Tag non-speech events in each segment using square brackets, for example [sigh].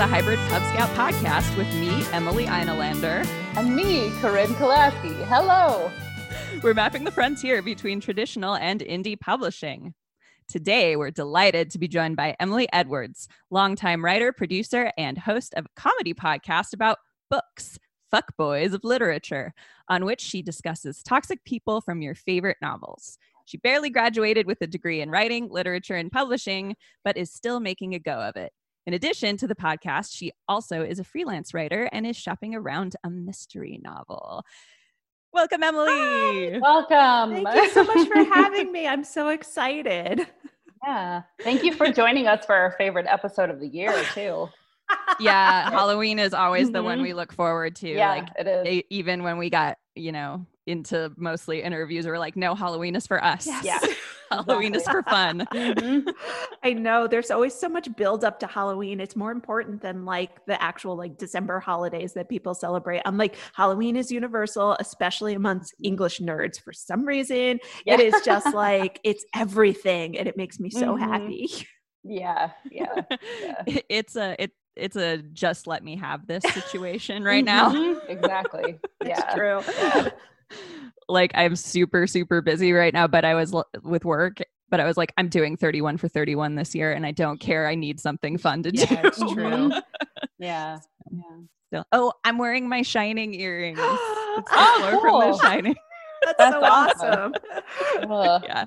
The Hybrid Pub Scout podcast with me, Emily Einolander. And me, Corinne Kolaski. Hello. We're mapping the frontier between traditional and indie publishing. Today, we're delighted to be joined by Emily Edwards, longtime writer, producer, and host of a comedy podcast about books, Fuckboys of Literature, on which she discusses toxic people from your favorite novels. She barely graduated with a degree in writing, literature, and publishing, but is still making a go of it. In addition to the podcast, she also is a freelance writer and is shopping around a mystery novel. Welcome, Emily. Hi. Welcome. Thank you so much for [laughs] having me. I'm so excited. Yeah. Thank you for joining us for our favorite episode of the year, too. [laughs] yeah, Halloween is always mm-hmm. the one mm-hmm. we look forward to. Yeah, like it is. even when we got, you know, into mostly interviews we're like no halloween is for us yes. yeah [laughs] halloween is for fun mm-hmm. [laughs] i know there's always so much build up to halloween it's more important than like the actual like december holidays that people celebrate i'm like halloween is universal especially amongst english nerds for some reason yeah. it is just [laughs] like it's everything and it makes me so mm-hmm. happy yeah yeah, yeah. [laughs] it's a it it's a just let me have this situation right now. Mm-hmm. exactly. Yeah. true. Yeah like I'm super super busy right now, but I was l- with work but I was like, I'm doing 31 for 31 this year and I don't care. I need something fun to yeah, do. It's true. [laughs] yeah. Yeah. Still. Oh, I'm wearing my shining earrings. [gasps] It's oh, cool. from the oh! shining. That's, That's so awesome. awesome. yeah.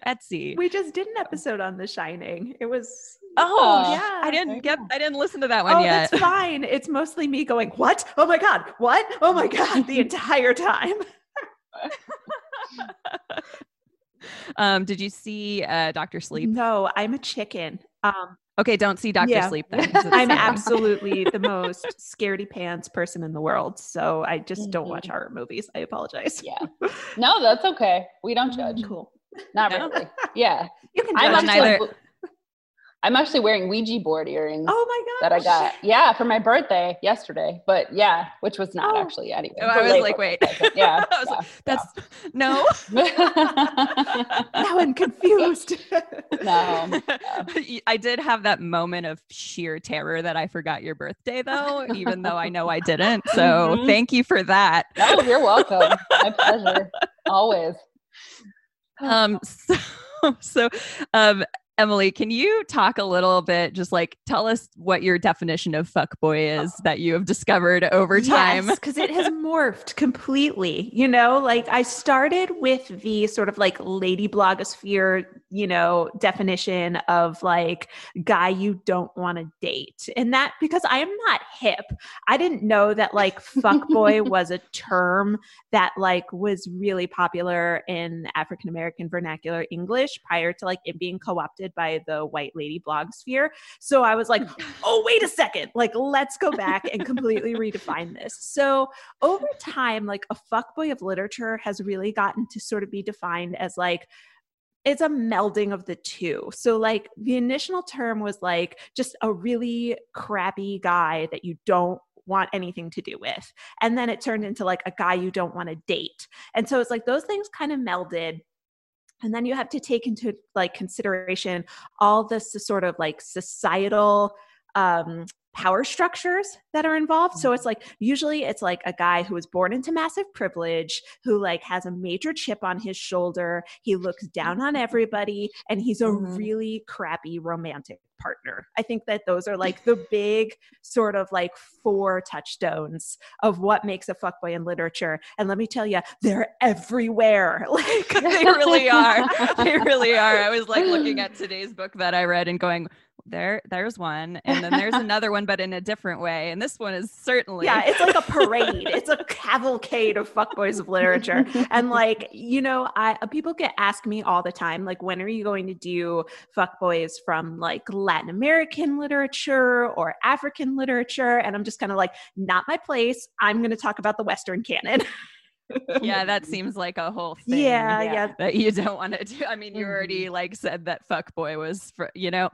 [laughs] Etsy. We just did an episode on The Shining. It was Oh, yeah. I didn't get I didn't listen to that one oh, yet. That's fine. It's mostly me going, "What? Oh my god. What? Oh my god." the [laughs] entire time. [laughs] um, did you see uh, Doctor Sleep? No, I'm a chicken. Um, okay, don't see Doctor yeah. Sleep then. [laughs] I'm absolutely [laughs] the most scaredy pants person in the world. So I just mm-hmm. don't watch mm-hmm. horror movies. I apologize. Yeah. [laughs] No, that's okay. We don't judge. Cool. Not really. Yeah. You can judge. I'm neither. I'm actually wearing Ouija board earrings. Oh my god! That I got, yeah, for my birthday yesterday. But yeah, which was not oh. actually anyway. Oh, I was like, wait, yeah, [laughs] yeah, like, that's yeah. no. [laughs] now I'm confused. no, [laughs] I did have that moment of sheer terror that I forgot your birthday, though, even though I know I didn't. So mm-hmm. thank you for that. No, you're welcome. My pleasure. Always. Um. So, so um Emily, can you talk a little bit, just like tell us what your definition of fuckboy is that you have discovered over time? because it has morphed completely. You know, like I started with the sort of like lady blogosphere, you know, definition of like guy you don't want to date. And that because I am not hip, I didn't know that like fuckboy [laughs] was a term that like was really popular in African American vernacular English prior to like it being co opted by the white lady blog sphere. So I was like, [laughs] oh, wait a second. Like, let's go back and completely redefine this. So over time, like a fuckboy of literature has really gotten to sort of be defined as like, it's a melding of the two. So, like, the initial term was like just a really crappy guy that you don't want anything to do with. And then it turned into like a guy you don't want to date. And so it's like those things kind of melded and then you have to take into like consideration all this sort of like societal um, power structures that are involved. So it's mm-hmm. like usually it's like a guy who was born into massive privilege, who like has a major chip on his shoulder. He looks down on everybody and he's a mm-hmm. really crappy romantic partner. I think that those are like the big sort of like four touchstones of what makes a fuckboy in literature. And let me tell you, they're everywhere. [laughs] Like they really are. they really are. I was like looking at [laughs] today's book that I read and going, there there's one [laughs] and then there's another one but in a different way and this one is certainly yeah it's like a parade it's a [laughs] cavalcade of fuckboys of literature and like you know i uh, people get asked me all the time like when are you going to do fuckboys from like latin american literature or african literature and i'm just kind of like not my place i'm going to talk about the western canon yeah, that [laughs] seems like a whole thing. Yeah, yeah. That you don't want to do. I mean, you already mm-hmm. like said that fuck boy was for, you know,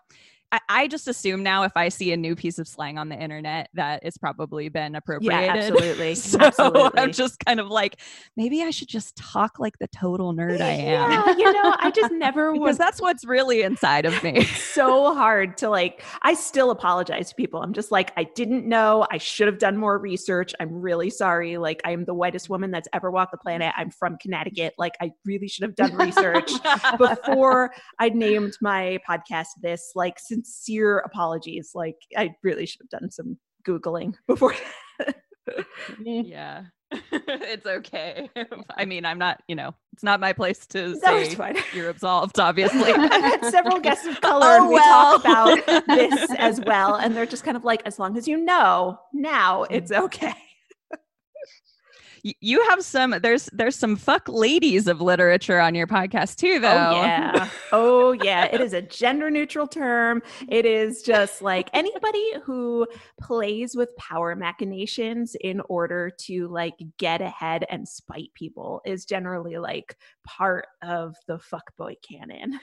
I, I just assume now if I see a new piece of slang on the internet that it's probably been appropriated. Yeah, absolutely. [laughs] so absolutely. I'm just kind of like, maybe I should just talk like the total nerd I am. Yeah, you know, I just [laughs] never because was that's what's really inside of me. so hard to like I still apologize to people. I'm just like I didn't know. I should have done more research. I'm really sorry. Like I am the whitest woman that's ever walked the planet. I'm from Connecticut. Like I really should have done [laughs] research before I named my podcast this. Like sincere apologies. Like I really should have done some googling [laughs] before. yeah. [laughs] it's okay. [laughs] I mean, I'm not, you know, it's not my place to That say fine. you're absolved, obviously. I've had several guests of color Oh, and we well. talk about this as well. And they're just kind of like, as long as you know now, mm-hmm. it's okay. You have some there's there's some fuck ladies of literature on your podcast too oh, though. Oh yeah. Oh yeah. It is a gender neutral term. It is just like anybody who plays with power machinations in order to like get ahead and spite people is generally like part of the fuckboy canon.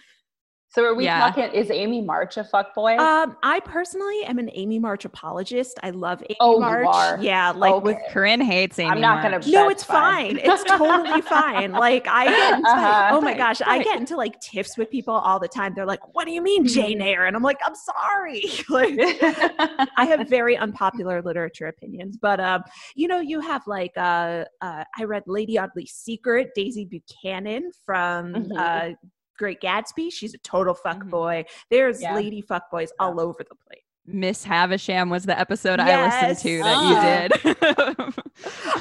So are we Yeah. talking? Is Amy March a fuckboy? Um, I personally am an Amy March apologist. I love Amy Oh, you March. are? Yeah, like Okay. with Corinne hates Amy. I'm not gonna- March. No, it's fine. It's totally [laughs] fine. Like I get into, Uh-huh. oh my gosh, I get [laughs] into like tiffs with people all the time. They're like, "What do you mean Jane Eyre?" And I'm like, "I'm sorry." [laughs] like I have very unpopular literature opinions, but um, you know, you have like uh, uh I read Lady Audley's Secret, Daisy Buchanan from Mhm. uh Great Gatsby. She's a total fuck Mhm. boy. There's Yeah. lady fuck boys all over the place. Miss Havisham was the episode I listened to that you ah. did.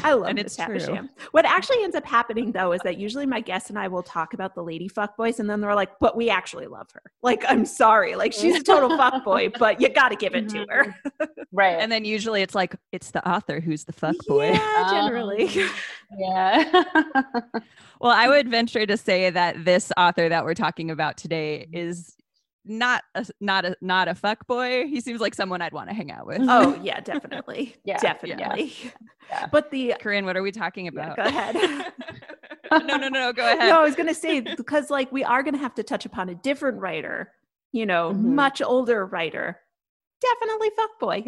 [laughs] I love And Miss it's true. What actually ends up happening though is that usually my guests and I will talk about the lady fuckboys, and then they're like, "But we actually love her." Like, I'm sorry, like she's a total fuckboy, [laughs] but you got to give it to her. Mm-hmm. [laughs] right. and then usually it's like it's the author who's the fuck boy. Yeah, um, generally. yeah. Well, I would venture to say that this author that we're talking about today is not a not a not a fuck boy. He seems like someone I'd want to hang out with. oh [laughs] yeah, definitely, Yeah, yeah. definitely. Yeah. But the Corinne, what are we talking yeah, about? go ahead. [laughs] no, no, no, no. Go ahead. no, I was gonna say because like we are gonna have to touch upon a different writer, you know, Mhm. much older writer. Definitely fuck boy.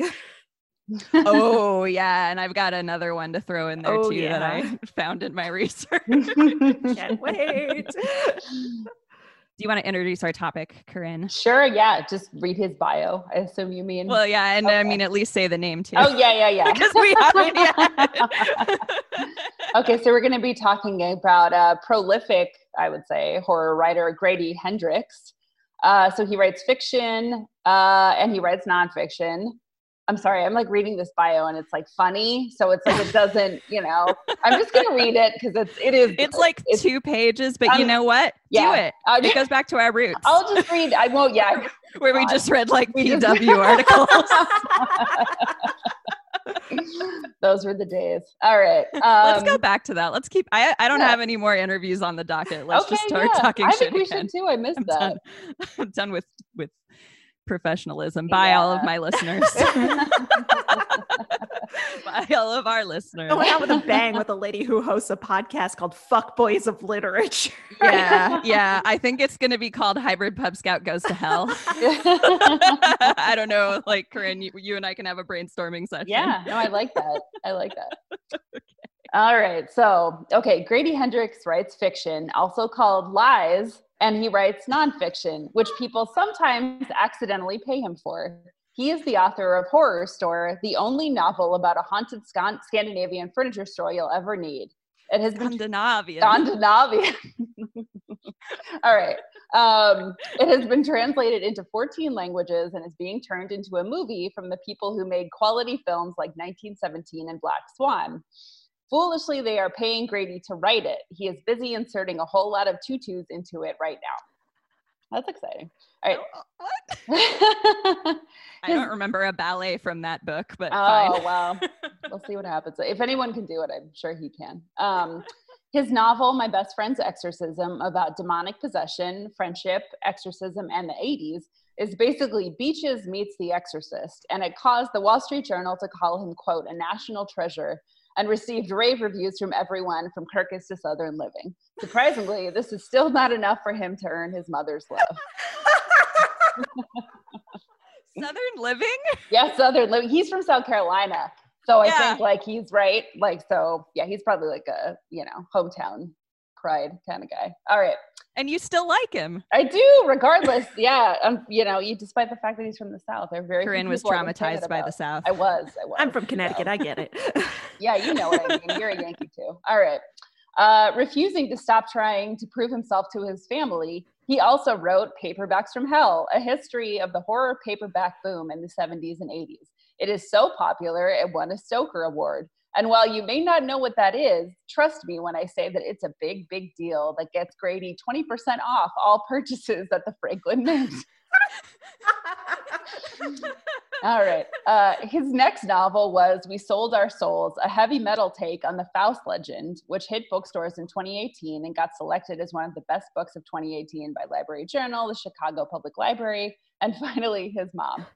[laughs] oh yeah, and I've got another one to throw in there Oh, too that. I found in my research. Can't wait. Do you want to introduce our topic, Corinne? sure. Yeah. Just read his bio. I assume you mean. Well, yeah, and I mean at least say the name too. oh yeah, yeah, yeah. [laughs] because we haven't [laughs] okay, so we're going to be talking about uh, prolific, I would say, horror writer Grady Hendrix. Uh, so he writes fiction uh, and he writes nonfiction. I'm sorry, I'm like reading this bio and it's like funny, so it's like it doesn't, you know. I'm just gonna read it because it's it is. it's like it's, two pages, but you Um, know what? yeah. Do it. Uh, It goes back to our roots, I'll just read. I won't. Yeah. [laughs] where we just read like We just- PW [laughs] articles. [laughs] Those were the days. All right. Let's go um, back to that. Let's keep. I I don't yeah. have any more interviews on the docket. Let's okay, just start yeah. talking I shit think we again. should too. I missed I'm that. done. I'm done with with professionalism. Bye, all of my listeners. [laughs] [laughs] by all of our listeners. Going out with a bang with a lady who hosts a podcast called Fuck Boys of Literature. yeah, [laughs] yeah. I think it's going to be called Hybrid Pub Scout Goes to Hell. I don't know. Like, Corinne, you, you and I can have a brainstorming session. Yeah, no, I like that. I like that. Okay. All right. So, okay, Grady Hendrix writes fiction, also called lies, and he writes nonfiction, which people sometimes accidentally pay him for. He is the author of Horrorstör, the only novel about a haunted Scan- Scandinavian furniture store you'll ever need. It has been Scandinavian. Scandinavian. [laughs] All right. Um, it has been translated into 14 languages and is being turned into a movie from the people who made quality films like 1917 and Black Swan. Foolishly, they are paying Grady to write it. He is busy inserting a whole lot of tutus into it right now. That's exciting. All Oh, what? right. [laughs] I don't remember a ballet from that book, but oh, wow. we'll [laughs] see what happens. If anyone can do it, I'm sure he can. Um, his novel, My Best Friend's Exorcism, about demonic possession, friendship, exorcism, and the 80s, is basically Beaches meets The Exorcist, and it caused the Wall Street Journal to call him, quote, a national treasure, and received rave reviews from everyone from Kirkus to Southern Living. Surprisingly, this is still not enough for him to earn his mother's love. [laughs] Southern living? Yeah, Southern living. He's from South Carolina. So I Yeah. think like he's right. Like, so yeah, he's probably like a, you know, hometown pride kind of guy. All right. And you still like him. I do, regardless. [laughs] yeah. Um, you know, you, despite the fact that he's from the South, there are very Corinne was traumatized by the South. I was. I was. I'm from Connecticut. know. I get it. [laughs] Yeah, you know what I mean. You're a Yankee too. All right. Uh, refusing to stop trying to prove himself to his family, he also wrote Paperbacks from Hell, a history of the horror paperback boom in the 70s and 80s. It is so popular, it won a Stoker Award. And while you may not know what that is, trust me when I say that it's a big, big deal that gets Grady 20% off all [laughs] purchases at the Franklin Mint. [laughs] All right. Uh, his next novel was We Sold Our Souls, a heavy metal take on the Faust legend, which hit bookstores in 2018 and got selected as one of the best books of 2018 by Library Journal, the Chicago Public Library, and finally his mom.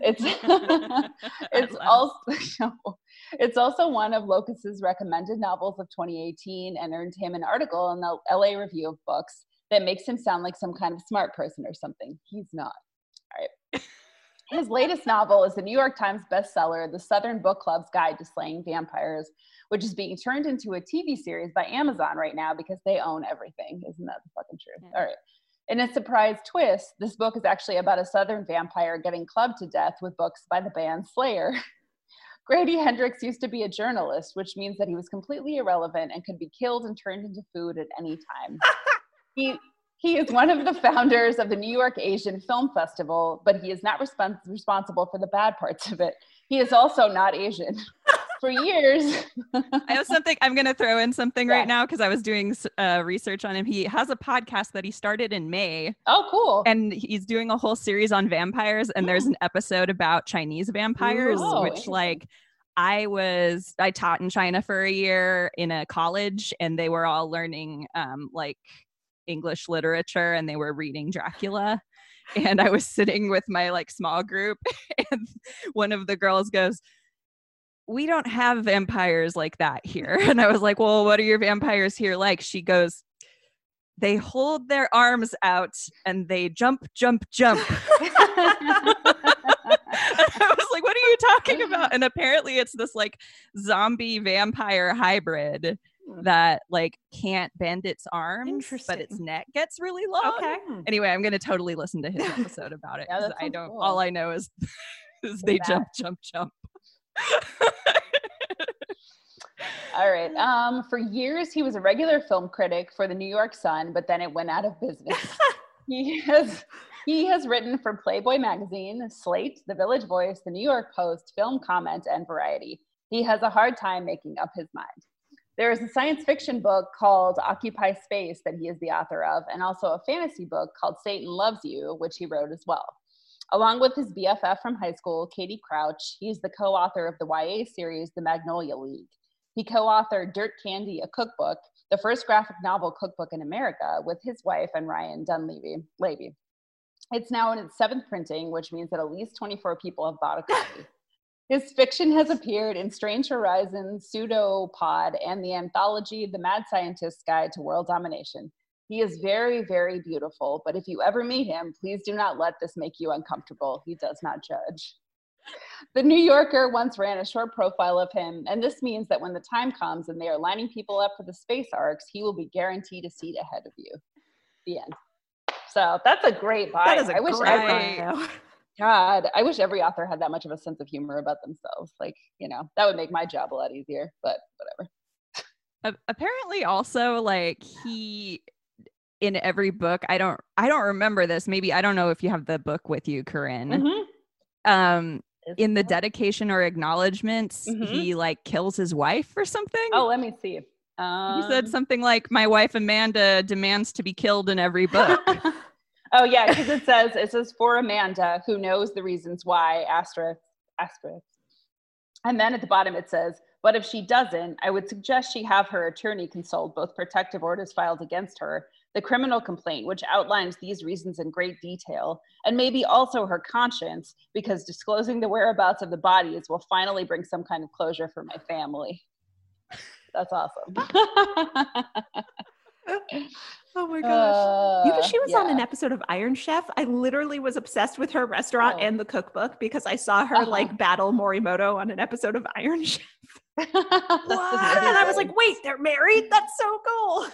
It's [laughs] [laughs] it's also [laughs] it's also one of Locus's recommended novels of 2018 and earned him an article in the LA Review of Books that makes him sound like some kind of smart person or something. He's not. All right. His latest novel is the New York Times bestseller, The Southern Book Club's Guide to Slaying Vampires, which is being turned into a TV series by Amazon right now because they own everything. Isn't that the fucking truth? Yeah. All right. In a surprise twist, this book is actually about a Southern vampire getting clubbed to death with books by the band Slayer. [laughs] Grady Hendrix used to be a journalist, which means that he was completely irrelevant and could be killed and turned into food at any time. [laughs] he he is one of the founders of the New York Asian Film Festival, but he is not respons- responsible for the bad parts of it. He is also not Asian. [laughs] For years, [laughs] I have something I'm going to throw in something Yeah. right now because I was doing uh, research on him. He has a podcast that he started in May oh, cool. and he's doing a whole series on vampires. And there's an episode about Chinese vampires, which, like, I was, I taught in China for a year in a college and they were all learning, um, like, English literature and they were reading Dracula. And I was sitting with my like small group, [laughs] and one of the girls goes, we don't have vampires like that here. [laughs] And I was like, well, what are your vampires here like? She goes, they hold their arms out and they jump, jump, jump. [laughs] I was like, what are you talking about? And apparently it's this like zombie vampire hybrid Hmm. that like can't bend its arms, but its neck gets really long. okay. Anyway, I'm gonna totally listen to his episode about it. [laughs] Yeah, I don't cool. all I know is is they that. jump, jump, jump. All right. Um, for years, he was a regular film critic for the New York Sun, but then it went out of business. [laughs] he has he has written for Playboy magazine, Slate, The Village Voice, The New York Post, Film Comment, and Variety. He has a hard time making up his mind. There is a science fiction book called Occupy Space that he is the author of, and also a fantasy book called Satan Loves You, which he wrote as well. Along with his BFF from high school, Katie Crouch, he's the co author of the YA series The Magnolia League. He co authored Dirt Candy, a cookbook, the first graphic novel cookbook in America, with his wife and Ryan Dunlavey. Levy. It's now in its seventh printing, which means that at least 24 people have bought a [laughs] copy. His fiction has appeared in Strange Horizons, Pseudopod, and the anthology The Mad Scientist's Guide to World Domination. He is very, very beautiful, but if you ever meet him, please do not let this make you uncomfortable. He does not judge. The New Yorker once ran a short profile of him, and this means that when the time comes and they are lining people up for the space arks, he will be guaranteed a seat ahead of you. The end. So that's a great bio. That is a I wish great every. [laughs] God, I wish every author had that much of a sense of humor about themselves. Like, you know, that would make my job a lot easier, but whatever. Apparently also like he in every book. I don't i don't remember this. Maybe i don't know if you have the book with you corinne. Mm-hmm. um in the dedication or acknowledgments Mhm. he like kills his wife or something? Oh, let me see. Um, he said something like my wife amanda demands to be killed in every book. [laughs] Oh yeah, because it says it says for Amanda who knows the reasons why asterisk asterisk, and then at the bottom it says, but if she doesn't, I would suggest she have her attorney consult both protective orders filed against her, the criminal complaint which outlines these reasons in great detail, and maybe also her conscience because disclosing the whereabouts of the bodies will finally bring some kind of closure for my family. That's awesome. [laughs] oh my gosh. you know, Uh, she was on an episode of Iron Chef, I literally was obsessed with her restaurant Oh. and the cookbook because I saw her Uh-huh. like battle Morimoto on an episode of Iron Chef. [laughs] [laughs] And I was like, wait, they're married? That's so cool.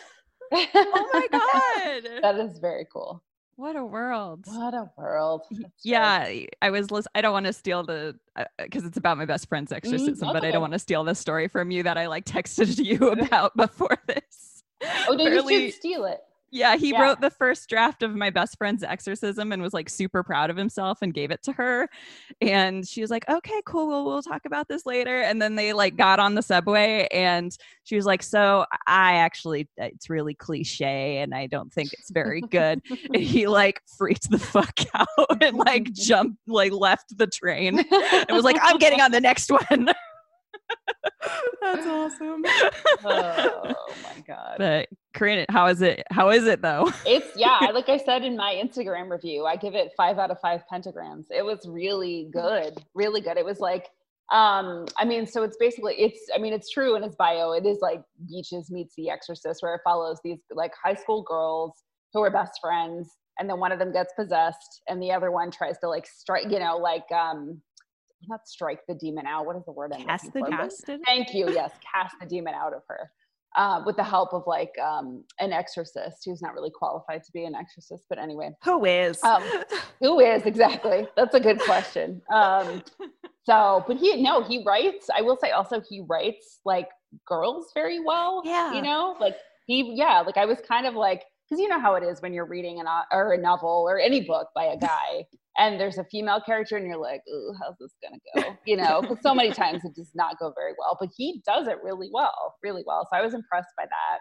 Oh my [laughs] god. that is very cool. what a world. What a world. That's. Yeah, I was. Lis- I don't want to steal the uh, uh, because it's about my best friend's mm, exorcism, that's but I don't want to steal the story from you that I like texted [laughs] you [laughs] about before this. Oh, no, you Apparently- should steal it. Yeah, he Yeah. wrote the first draft of my best friend's exorcism and was like super proud of himself and gave it to her. And she was like, okay, cool. Well, we'll talk about this later. And then they like got on the subway and she was like, so I actually, uh, it's really cliche and I don't think it's very good. [laughs] and he like freaked the fuck [laughs] out and like jumped, like left the train and was like, I'm getting on the next one. [laughs] [laughs] That's awesome. oh my [laughs] god. but Corinne, how is it? How is it though? It's yeah, like I [laughs] said in my Instagram review, I give it five out of five pentagrams. It was really good, really good. It was like, um, I mean, so it's basically it's I mean, it's true in his bio. It is like Beaches meets the exorcist, where it follows these like high school girls who are best friends, and then one of them gets possessed, and the other one tries to like strike, you know, like um not strike the demon out. What is the word? I'm Cast the for? But- Thank you. Yes, cast the demon out of her uh, with the help of like um, an exorcist who's not really qualified to be an exorcist. But anyway, Who is? Um, who is exactly? That's a good question. Um, so, but he no, he writes. I will say also he writes like girls very well. Yeah. you know, like he yeah, like I was kind of like because you know how it is when you're reading an or a novel or any book by a guy. And there's a female character, and you're like, "Ooh, how's this gonna go?" You know, so many [laughs] times it does not go very well. But he does it really well, really well. So I was impressed by that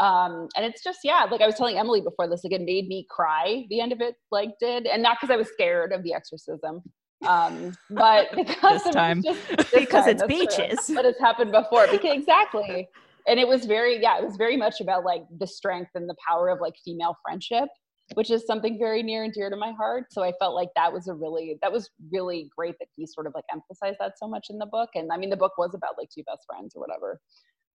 um and it's just yeah like i was telling emily before this like it made me cry the end of it like did and not because i was scared of the exorcism um but [laughs] because This time. just- [laughs] this Because time, it's that's true. beaches. but it's happened before because exactly and it was very yeah it was very much about like the strength and the power of like female friendship which is something very near and dear to my heart. So i felt like that was a really that was really great that he sort of like emphasized that so much in the book. And i mean the book was about like two best friends or whatever.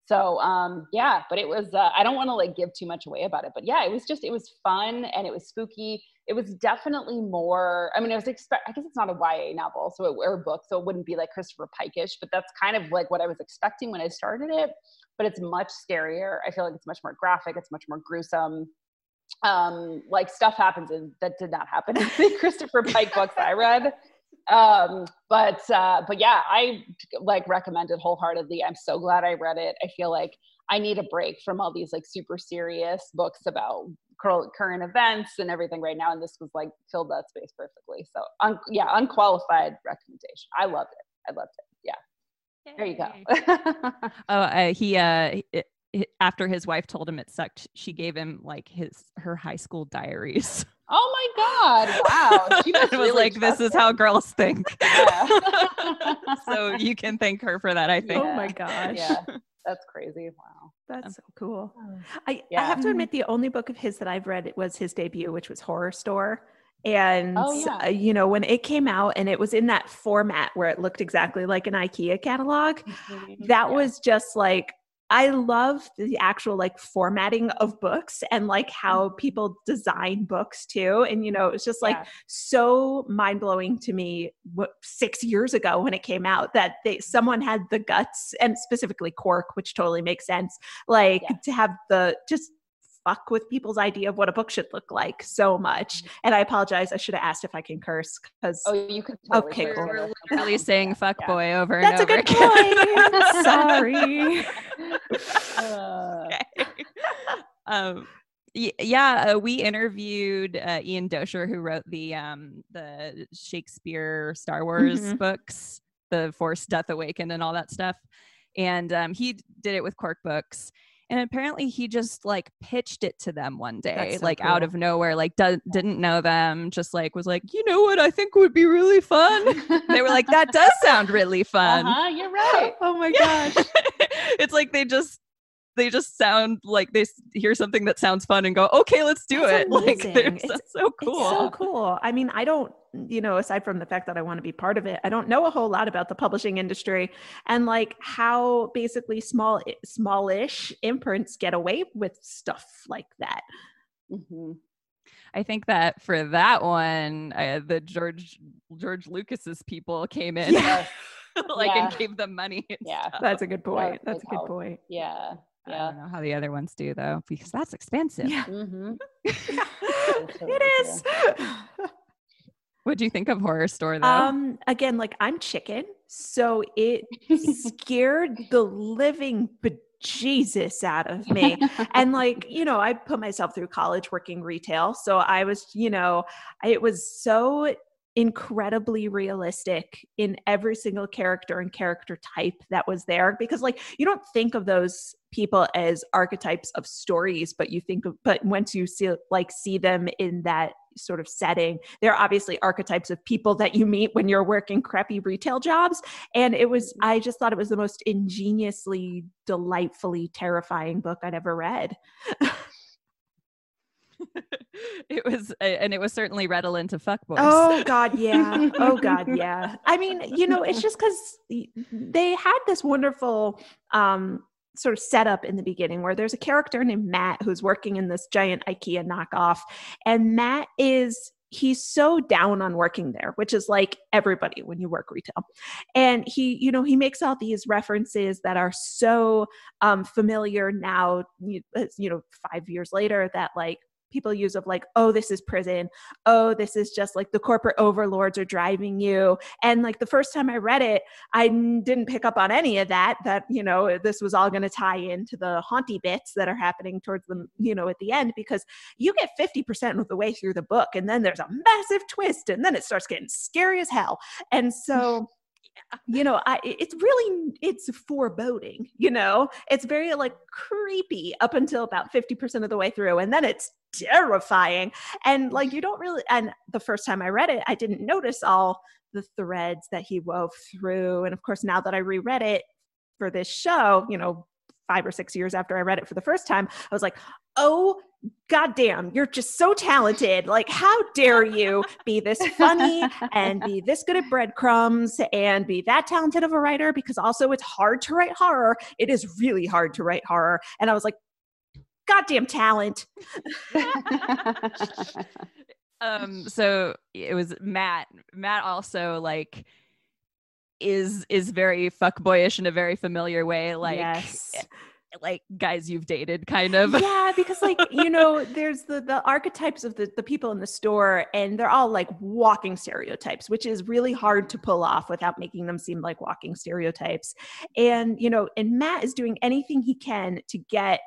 So um yeah but it was uh, i don't want to like give too much away about it but yeah it was just it was fun and it was spooky. It was definitely more i mean i was expect i guess it's not a ya novel so it, or a book so it wouldn't be like christopher pike-ish but that's kind of like what i was expecting when i started it. But it's much scarier. I feel like it's much more graphic it's much more gruesome um like stuff happens and that did not happen [laughs] in the christopher pike books i read. Um but uh but yeah i like recommend it wholeheartedly. I'm so glad i read it. I feel like i need a break from all these like super serious books about cur- current events and everything right now and this was like filled that space perfectly. So un- yeah unqualified recommendation. I loved it. I loved it. Yeah. There you go. [laughs] Oh, uh, he uh after his wife told him it sucked, she gave him like his her high school diaries. [laughs] oh my god wow she [laughs] must was really like this trust is how girls think. [laughs] Yeah. so you can thank her for that. I think. Oh my Yeah. gosh. yeah that's crazy wow That's so cool. Oh. I, I have to admit, the only book of his that I've read was his debut, which was Horrorstör. And, Oh, yeah. uh, you know, when it came out and it was in that format where it looked exactly like an IKEA catalog, that Mm-hmm. Yeah. was just like, I love the actual like formatting of books and like how mm-hmm. people design books too. And, you know, it was just like Yeah. so mind blowing to me what, six years ago when it came out that they someone had the guts and specifically Quirk, which totally makes sense, like Yeah. to have the just fuck with people's idea of what a book should look like so much. And I apologize, I should have asked if I can curse because oh you could totally Okay, cool. We're [laughs] literally saying "fuck yeah. boy" over that's a and over good point. [laughs] Sorry. Uh, okay. um, yeah, uh, we interviewed uh, Ian Doescher, who wrote the um, the Shakespeare Star Wars Mhm. books, the Force, Death Awakened, and all that stuff. And um, he did it with Quirk Books. And apparently, he just like pitched it to them one day, so like out of nowhere, like do- didn't know them, just like was like, you know what, I think would be really fun. they were like, that does sound really fun. uh-huh, you're right [laughs] oh my gosh. [laughs] it's like they just they just sound like they hear something that sounds fun and go, okay, let's do That's it. [laughs] Like amazing. [laughs] they're It's- so, so cool. It's so cool. I mean, I don't, you know, aside from the fact that I want to be part of it, I don't know a whole lot about the publishing industry and like how basically small, smallish imprints get away with stuff like that. Mhm. I think that for that one, uh, the George George Lucas's people came in, Yeah. [laughs] like Yeah. and gave them money. And Yeah. stuff. That's a good point. That That's a good help. point. Yeah. I don't know how the other ones do though, because that's expensive. Yeah. Mm-hmm. [laughs] it is. [laughs] What do you think of Horrorstör though? Um, again, like I'm chicken, so it [laughs] scared the living bejesus out of me. and like, you know, I put myself through college working retail, so I was, you know, it was so incredibly realistic in every single character and character type that was there. Because like you don't think of those people as archetypes of stories but you think of but once you see like see them in that sort of setting they're obviously archetypes of people that you meet when you're working crappy retail jobs. And it was mm-hmm. i just thought it was the most ingeniously delightfully terrifying book i'd ever read [laughs] [laughs] it was, and it was certainly redolent of fuckboys. Oh God, yeah. Oh God, [laughs] yeah. I mean, you know, it's just because they had this wonderful um, sort of setup in the beginning where there's a character named Matt who's working in this giant IKEA knockoff, and Matt is he's so down on working there which is like everybody when you work retail and he you know he makes all these references that are so um familiar now you you know 5 years later that like people use of like oh this is prison. Oh this is just like the corporate overlords are driving you. And like the first time i read it i didn't pick up on any of that that you know this was all going to tie into the haunty bits that are happening towards the you know at the end because you get 50% of the way through the book and then there's a massive twist and then it starts getting scary as hell. And so you know i it's really it's foreboding you know? It's very like creepy up until about 50% of the way through and then it's terrifying. And like you don't really and the first time i read it i didn't notice all the threads that he wove through. And of course now that i reread it for this show you know five or six years after i read it for the first time i was like oh goddamn you're just so talented. Like how dare you be this funny and be this good at breadcrumbs and be that talented of a writer? Because also it's hard to write horror. It is really hard to write horror. And i was like goddamn talent. [laughs] Um so it was matt matt also like is is very fuckboyish in a very familiar way. Like yes like guys you've dated kind of. [laughs] Yeah because like you know there's the the archetypes of the, the people in the store and they're all like walking stereotypes which is really hard to pull off without making them seem like walking stereotypes. And you know and matt is doing anything he can to get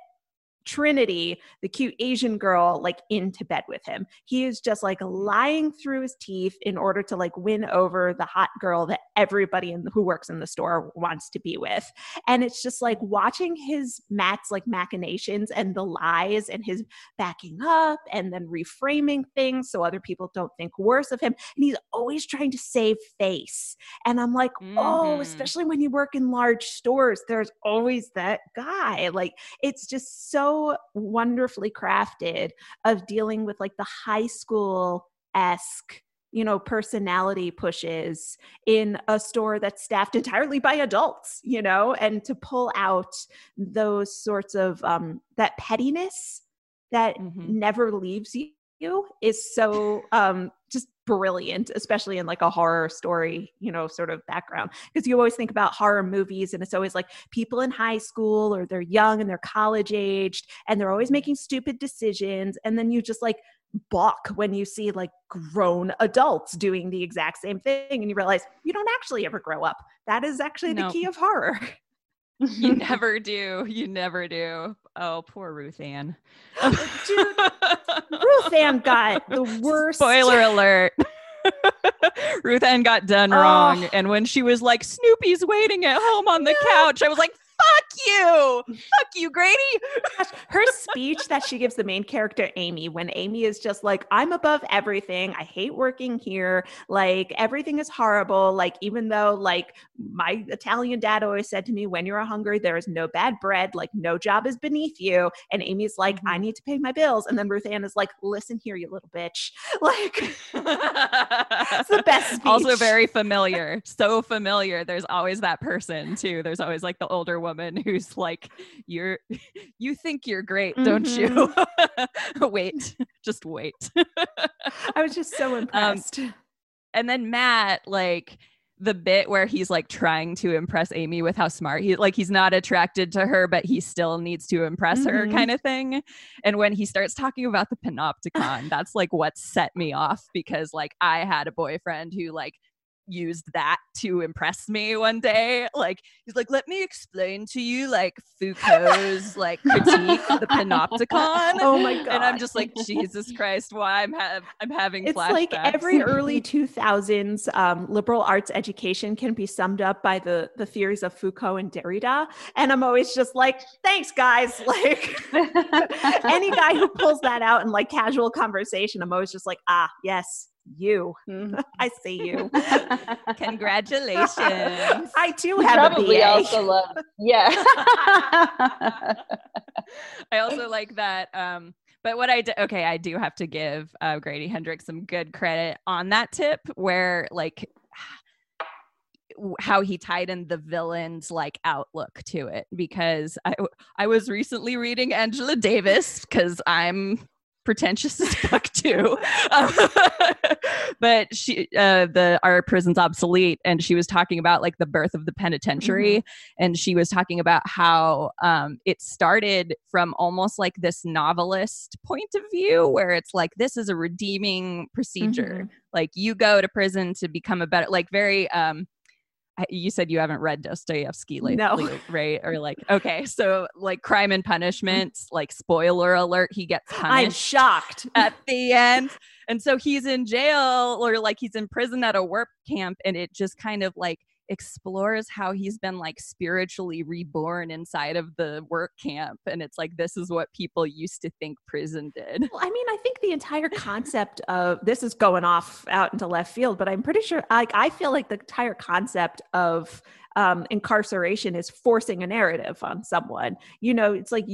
Trinity, the cute Asian girl, like into bed with him. He is just like lying through his teeth in order to like win over the hot girl that everybody in who works in the store wants to be with. And it's just like watching his Matt's like machinations and the lies and his backing up and then reframing things so other people don't think worse of him. And he's always trying to save face. And I'm like, oh, Mhm. especially when you work in large stores, there's always that guy. Like it's just so wonderfully crafted of dealing with like the high school esque you know personality pushes in a store that's staffed [laughs] entirely by adults you know and to pull out those sorts of um that pettiness that Mhm. never leaves you is so um just brilliant especially in like a horror story you know sort of background. Because you always think about horror movies and it's always like people in high school or they're young and they're college aged and they're always making stupid decisions and then you just like balk when you see like grown adults doing the exact same thing and you realize you don't actually ever grow up. That is actually No. the key of horror [laughs] you [laughs] never do. You never do. Oh poor ruth ann. Dude, ruth ann got the [laughs] worst spoiler [laughs] alert. Ruth ann got done Oh. wrong and when she was like snoopy's waiting at home on the couch i was like fuck you fuck you grady her speech that she gives the main character Amy when Amy is just like I'm above everything. I hate working here. Like everything is horrible. Like even though like my Italian dad always said to me when you're hungry there is no bad bread, like no job is beneath you. And Amy's like mm-hmm. I need to pay my bills and then Ruth Ann is like listen here you little bitch. [laughs] Like it's the best [laughs] also very familiar so familiar there's always that person too there's always like the older woman woman [laughs] who's like, "You're, [laughs] you think you're great, don't you? [laughs] wait, just wait." I was just so Um, impressed. and then Matt, like the bit where he's like trying to impress Amy with how smart he like he's not attracted to her, but he still needs to impress her Mhm. kind of thing. And when he starts talking about the panopticon, that's like what set me off because like I had a boyfriend who like used that to impress me one day. Like he's like, let me explain to you like Foucault's like critique of the panopticon. oh my god. And I'm just like, Jesus Christ, why I'm have I'm having it's flashbacks. like every [laughs] early 2000s um, liberal arts education can be summed up by the the theories of Foucault and Derrida, and I'm always just like, thanks, guys. [laughs] Like [laughs] any guy who pulls that out in like casual conversation, I'm always just like, ah, yes, you. [laughs] Mhm. I see you. [laughs] Congratulations. I too You have a probably BA. also love, yeah. [laughs] I also like that. Um, but what I do, okay, I do have to give uh, Grady Hendrix some good credit on that tip where like how he tied in the villain's like outlook to it because I I was recently reading Angela Davis because I'm pretentious as fuck too. Um, [laughs] but she uh the our prison's obsolete and she was talking about like the birth of the penitentiary. And she was talking about how um it started from almost like this novelist point of view where it's like this is a redeeming procedure. Like you go to prison to become a better like very um you said you haven't read Dostoevsky lately, No. right? [laughs] Or like, okay, so like Crime and mm. Punishment, like spoiler alert, he gets I'm shocked. [laughs] at the end. And so he's in jail or like he's in prison at a work camp and it just kind of like explores how he's been like spiritually reborn inside of the work camp and it's like this is what people used to think prison did. Well, I mean, I think the entire concept of this is going off out into left field, but I'm pretty sure, like, I feel like the entire concept of um, incarceration is forcing a narrative on someone. You know, it's like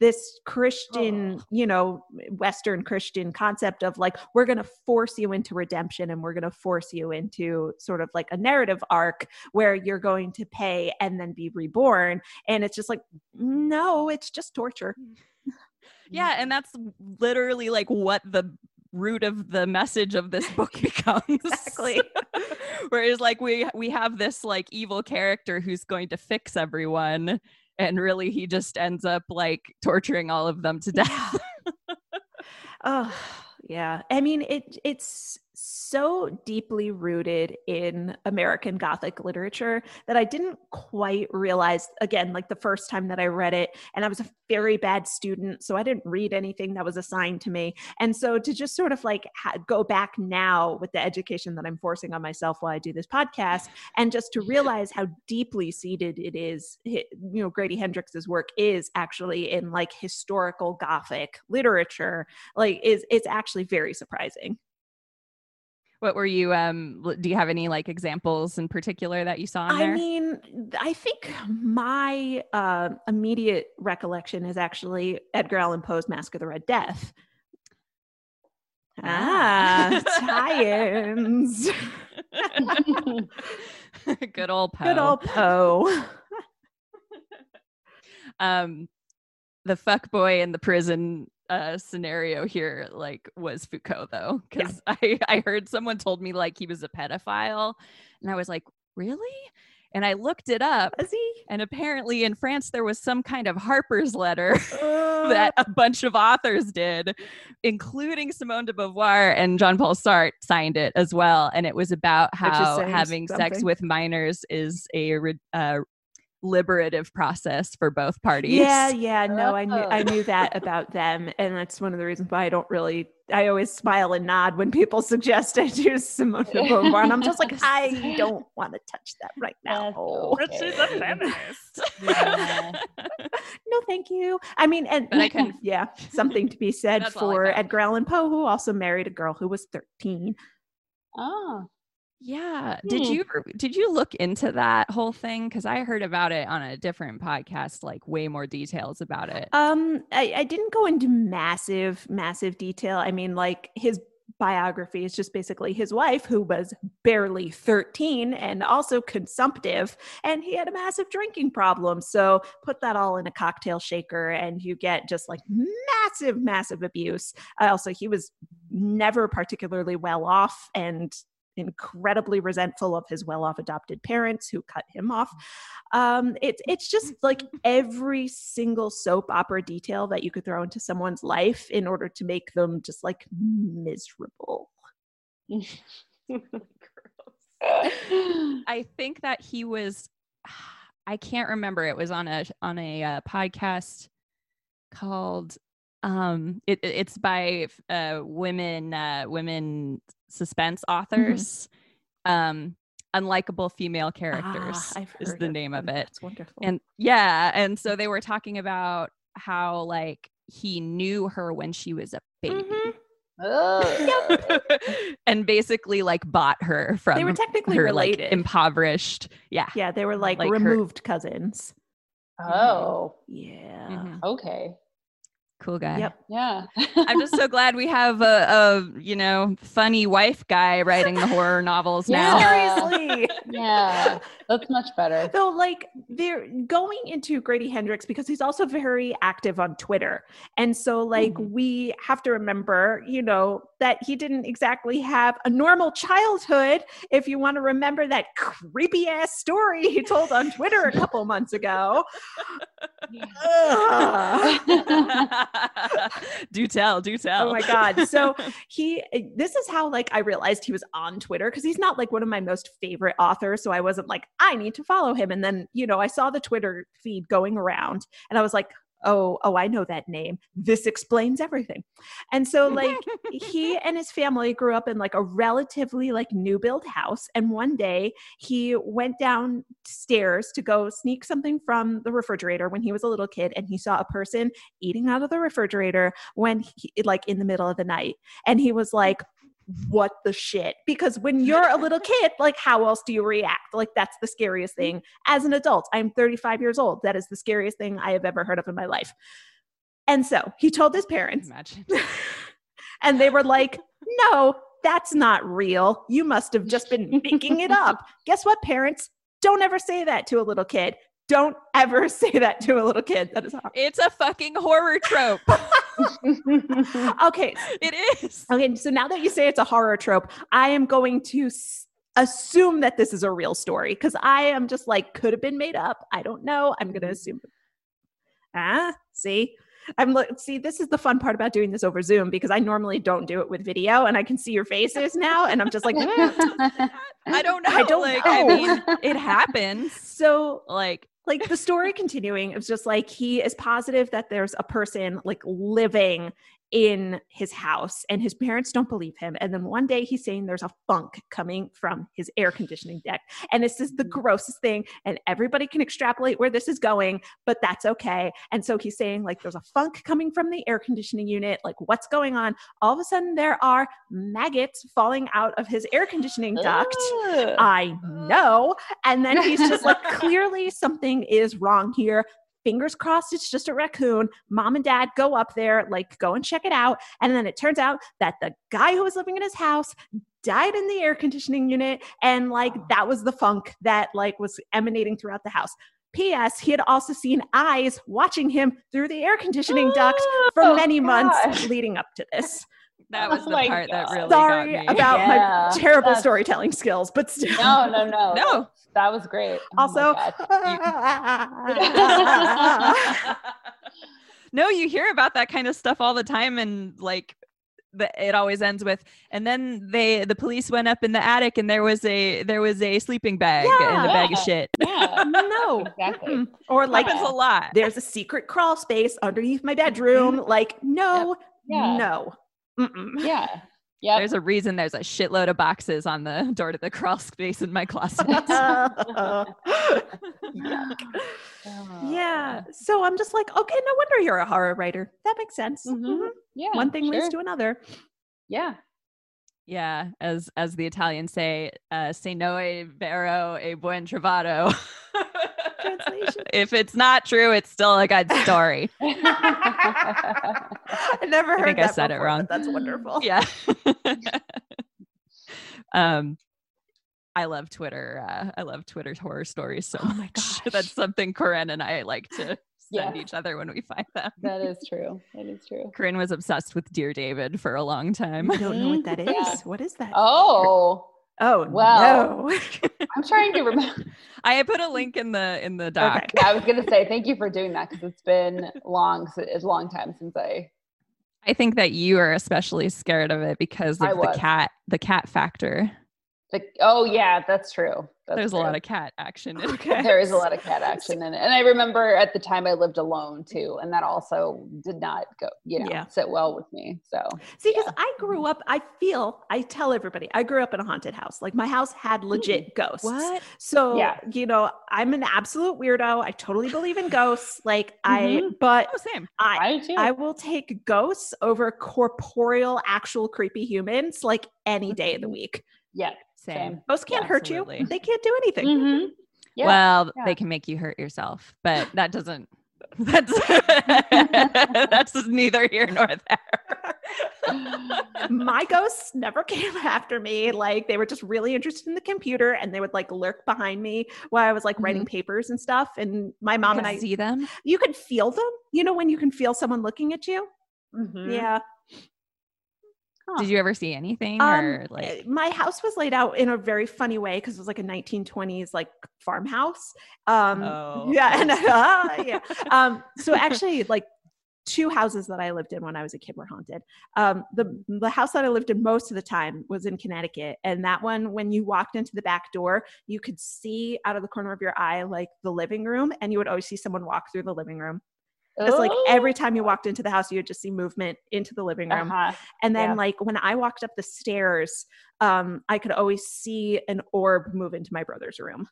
this Christian, you know, Western Christian concept of like, we're going to force you into redemption and we're going to force you into sort of like a narrative arc where you're going to pay and then be reborn. And it's just like, no, it's just torture. [laughs] Yeah, and that's literally like what the root of the message of this book [laughs] becomes. Exactly. [laughs] Whereas like we we have this like evil character who's going to fix everyone and really he just ends up like torturing all of them to death. [laughs] Oh, yeah. I mean, it it's so deeply rooted in American Gothic literature that I didn't quite realize again, like the first time that I read it, and I was a very bad student, so I didn't read anything that was assigned to me. And so to just sort of like ha- go back now with the education that I'm forcing on myself while I do this podcast, and just to realize how deeply seated it is, you know, Grady Hendrix's work is actually in like historical Gothic literature like is it's actually very surprising. What were you um do you have any like examples in particular that you saw in there? I mean, I think my uh, immediate recollection is actually Edgar Allan Poe's Masque of the Red Death. Ah, tie-ins. [laughs] Good old Poe. Good old Poe. [laughs] um the fuck boy in the prison uh scenario here like was Foucault though Yeah. cuz I I heard someone told me like he was a pedophile and I was like really? And I looked it up and apparently in France there was some kind of Harper's letter [laughs] that a bunch of authors did including Simone de Beauvoir and Jean-Paul Sartre signed it as well and it was about how having sex with minors is a re- uh, liberative process for both parties. Yeah, yeah, no, I knew I knew that [laughs] about them, and that's one of the reasons why I don't really. I always smile and nod when people suggest I do Simone de Beauvoir, and I'm just like, [laughs] I don't want to touch that right now. That's okay. feminist. Yeah. [laughs] no, thank you. I mean, and But I can- yeah, something to be said That's all I for got. Edgar Allan Poe, who also married a girl who was 13. Oh, yeah. Did Hmm. you did you look into that whole thing? Because I heard about it on a different podcast, like way more details about it. Um, I, I didn't go into massive, massive detail. I mean, like his biography is just basically his wife, who was barely 13 and also consumptive, and he had a massive drinking problem. So put that all in a cocktail shaker, and you get just like massive, massive abuse. Uh, also, he was never particularly well off and incredibly resentful of his well-off adopted parents who cut him off. Um, it's it's just like every single soap opera detail that you could throw into someone's life in order to make them just like miserable. [laughs] I think that he was. [sighs] I can't remember. It was on a on a uh, podcast called. Um, it, it's by uh, women uh, women suspense Mm-hmm. authors. Um, unlikable female characters Ah, is the of name of them. it. That's wonderful. And yeah, and so they were talking about how like he knew her when she was a baby. Mhm. Ugh. [laughs] and basically like bought her from they were technically her related. like impoverished. Yeah. yeah, they were like, like her- removed cousins. Oh, Yeah. Mhm. okay. Cool guy. Yep. Yeah. I'm just so glad we have a, a you know funny wife guy writing the horror novels [laughs] now. Yeah. Seriously. [laughs] yeah. That's much better. So, like, they're going into Grady Hendrix because he's also very active on Twitter. And so, like, Mhm. we have to remember, you know, that he didn't exactly have a normal childhood. If you want to remember that creepy ass story he told on Twitter a couple months ago. [laughs] [laughs] Do tell, do tell. Oh my God. So [laughs] he, eh, this is how like I realized he was on Twitter because he's not like one of my most favorite authors. So I wasn't like, I need to follow him. And then, you know, I saw the Twitter feed going around and I was like, oh, oh, I know that name. This explains everything. And so like he [laughs] and his family grew up in like a relatively like new build house. And one day he went downstairs to go sneak something from the refrigerator when he was a little kid and he saw a person eating out of the refrigerator when he, like in the middle of the night. And he was hmm. like, what the shit? Because when you're a little kid, like, how else do you react? Like, that's the scariest mm-hmm. thing. As an adult, I'm 35 years old. That is the scariest thing I have ever heard of in my life. And so he told his parents, Imagine. [laughs] and they were like, no, that's not real. You must have just been making it up. [laughs] Guess what, parents? Don't ever say that to a little kid. Don't ever [laughs] say that to a little kid. That is hard. It's a fucking horror trope. [laughs] Okay, it is. Okay, so now that you say it's a horror trope, I am going to assume that this is a real story because I am just like, could have been made up. I don't know. I'm going to assume. Ah, see? I'm look. See, this is the fun part about doing this over Zoom because I normally don't do it with video, and I can see your faces now, and I'm just like, "Mm." [laughs] I don't know. I don't like, know. I mean, it happens. [laughs] so Like, like the story continuing it's just like he is positive that there's a person like living in his house and his parents don't believe him. And then one day he's saying there's a funk coming from his air conditioning deck. And this is the mm. grossest thing and everybody can extrapolate where this is going but that's okay. And so he's saying like there's a funk coming from the air conditioning unit. Like what's going on? All of a sudden there are maggots falling out of his air conditioning duct. Ugh. I know. And then he's just like, [laughs] clearly something is wrong here. Fingers crossed it's just a raccoon. Mom and dad go up there, like, go and check it out. And then it turns out that the guy who was living in his house died in the air conditioning unit. And like, oh. that was the funk that like was emanating throughout the house. P.S. He had also seen eyes watching him through the air conditioning duct for Oh, many months leading up to this. That oh was Oh the my part that really Sorry got me. about Yeah, my terrible that's- storytelling skills, but still. No, no, no. [laughs] No. That was great. Oh Also, God. [laughs] [laughs] no, you hear about that kind of stuff all the time, and like, the, it always ends with, and then they, the police went up in the attic, and there was a, there was a sleeping bag and a bag of shit. yeah, no, exactly. Or like Happens a lot. there's a secret crawl space underneath my bedroom. Mm-hmm. Like, no, Yeah. no. Mm-mm. Yeah. Yeah. There's a reason there's a shitload of boxes on the [laughs] door to the crawl space in my closet. [laughs] [laughs] Yuck. Yeah. So I'm just like, okay, no wonder you're a horror writer. That makes sense. Mhm. Mhm. Yeah. One thing leads to another. Yeah. yeah, as as the Italians say, uh, se no è vero e buon trovato. Translation. [laughs] if it's not true, it's still a good story. [laughs] I never heard I heard think I that said it wrong. That's wonderful. yeah. [laughs] um I love Twitter. Uh, I love Twitter horror stories so Oh my much. gosh. That's something Corinne and I like to send Yeah. each other when we find them. that is true. That is true. Corinne was obsessed with Dear David for a long time. I don't know what that is. Yeah. What is that? Oh, Oh, well. no. [laughs] I'm trying to remember. [laughs] I put a link in the in the doc. Okay. I was gonna say thank you for doing that because it's been long. It's a long time since I. I think that you are especially scared of it because of the cat the cat factor. The, oh yeah, that's true. That's There's a lot of cat action in Okay. [laughs] it. There is a lot of cat [laughs] action in it, and I remember at the time I lived alone too, and that also did not go, you know, Yeah. sit well with me. So See, because I grew mm-hmm. up, I feel, I tell everybody, I grew up in a haunted house. Like my house had hmm. legit ghosts. What? So, Yeah. you know, I'm an absolute weirdo. I totally believe in ghosts. Like I, Mhm. but Oh, same. I, I too. I will take ghosts over corporeal, actual creepy humans like any mm-hmm. day of the week. yeah. Same. Same. Ghosts can't hurt Absolutely. you. They can't do anything. Mhm. Yeah. Well, yeah. they can make you hurt yourself, but [laughs] that doesn't. That's [laughs] that's neither here nor there. [laughs] my ghosts never came after me. Like they were just really interested in the computer and they would like lurk behind me while I was like writing papers and stuff. And my mom and I, see them. you could feel them. You know, when you can feel someone looking at you. Mhm. Yeah. Huh. Did you ever see anything Um, or like? uh, my house was laid out in a very funny way because it was like a 1920s like farmhouse. Um, Oh. yeah, and [laughs] uh, yeah. Um, so actually, like two houses that I lived in when I was a kid were haunted. Um, the the house that I lived in most of the time was in Connecticut, and that one, when you walked into the back door, you could see out of the corner of your eye like the living room, and you would always see someone walk through the living room. It's like every time you walked into the house, you would just see movement into the living room. Uh-huh. And then Yeah. like when I walked up the stairs, um, I could always see an orb move into my brother's room.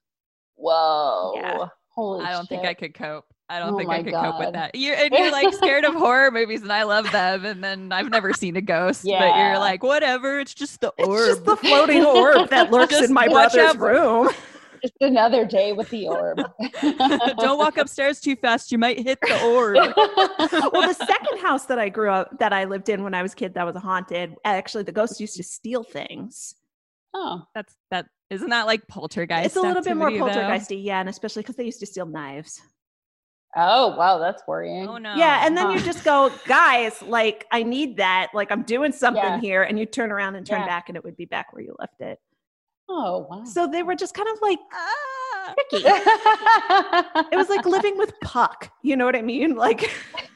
Whoa. Holy I don't think I could cope. I don't Oh think I my could cope with that. You're and you're like scared of horror movies, and I love them. And then I've never seen a ghost, but you're like, whatever. It's just the orb. It's just the floating orb that [laughs] lurks Just in my brother's out. room. Just another day with the orb. [laughs] [laughs] Don't walk upstairs too fast. You might hit the orb. [laughs] well, the second house that I grew up that I lived in when I was a kid that was haunted, actually the ghosts used to steal things. oh, That's that. Isn't that like poltergeist? it's a little bit more activity, though? poltergeisty, yeah, and especially because they used to steal knives. oh, wow, that's worrying. Oh no. Yeah, and then you just go, guys, like I need that, like I'm doing something Yeah. here, and you turn around and turn Yeah. back, and it would be back where you left it. Oh, wow. So they were just kind of like Ah. tricky. [laughs] it was like living with Puck. You know what I mean? Like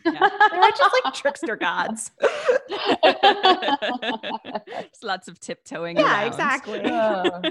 Yeah. [laughs] they were just like trickster gods. [laughs] There's lots of tiptoeing. Yeah, around. exactly. Oh.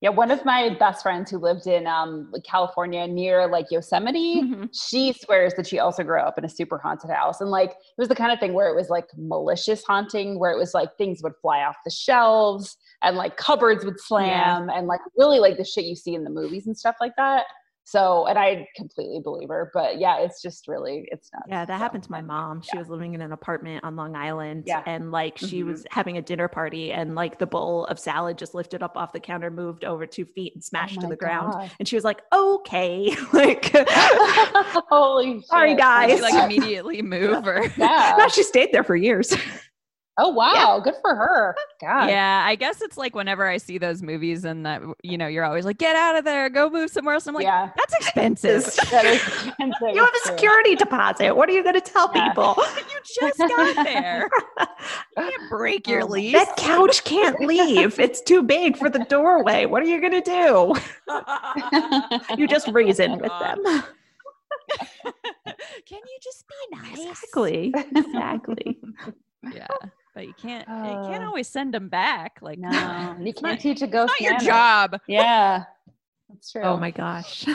yeah, one of my best friends who lived in um, California near like Yosemite, Mhm. she swears that she also grew up in a super haunted house. And like it was the kind of thing where it was like malicious haunting, where it was like things would fly off the shelves and like cupboards would slam and like really like the shit you see in the movies and stuff like that. So, and I completely believe her, but yeah, it's just really, it's not. Yeah, that happened to my mom. She yeah. was living in an apartment on Long Island Yeah. and like she Mhm. was having a dinner party and like the bowl of salad just lifted up off the counter, moved over two feet and smashed to my the ground. God. And she was like, okay. [laughs] like [laughs] Holy [laughs] Sorry, shit. guys. Did you like immediately move or? Yeah. no, she stayed there for years. Oh wow, good for her. God. Yeah, I guess it's like whenever I see those movies and that you know you're always like, get out of there, go move somewhere else. I'm like, yeah. that's [laughs] expensive. That is [laughs] expensive. you have a security deposit. What are you going to tell Yeah. people? [laughs] you just got there. You can't break your Oh lease. That couch can't leave. It's too big for the doorway. What are you going to do? You just reason with them. Can you just be nice? Exactly. Exactly. Yeah, but you can't. you can't Uh, always send them back. Like [laughs] No, you can't not- teach a it's ghost. not your job. Yeah, that's true. Oh my gosh.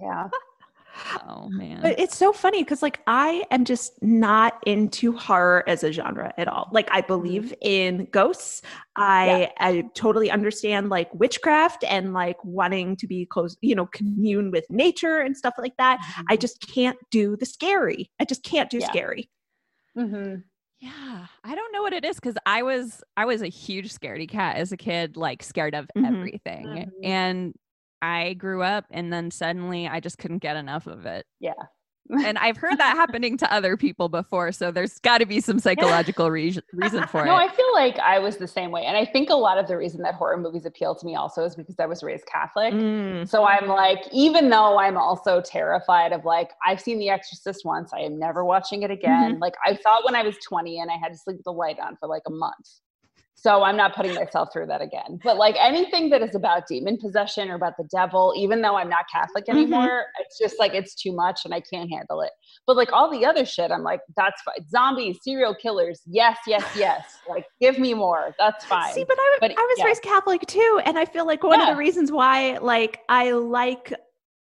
Yeah. [laughs] Oh man. But it's so funny because like I am just not into horror as a genre at all. Like I believe in ghosts. I I totally understand like witchcraft and like wanting to be close, you know, commune with nature and stuff like that. I just can't do the scary. I just can't do Yeah. scary. hmm Yeah, I don't know what it is because I was I was a huge scaredy cat as a kid, like scared of Mhm. everything. Mhm. And I grew up and then suddenly I just couldn't get enough of it. Yeah. And I've heard that happening to other people before. So there's got to be some psychological re- reason for [laughs] No, it. No, I feel like I was the same way. And I think a lot of the reason that horror movies appeal to me also is because I was raised Catholic. Mm. So I'm like, even though I'm also terrified of like, I've seen The Exorcist once, I am never watching it again. Like I saw it when I was 20 and I had to sleep with the light on for like a month. So I'm not putting myself through that again. But like anything that is about demon possession or about the devil, even though I'm not Catholic Mhm. anymore, it's just like it's too much and I can't handle it. But like all the other shit, I'm like, that's fine. Zombies, serial killers, yes, yes, yes. like give me more. That's fine. See, but I, But, I was yeah. raised Catholic too, and I feel like one of the reasons why, like, I like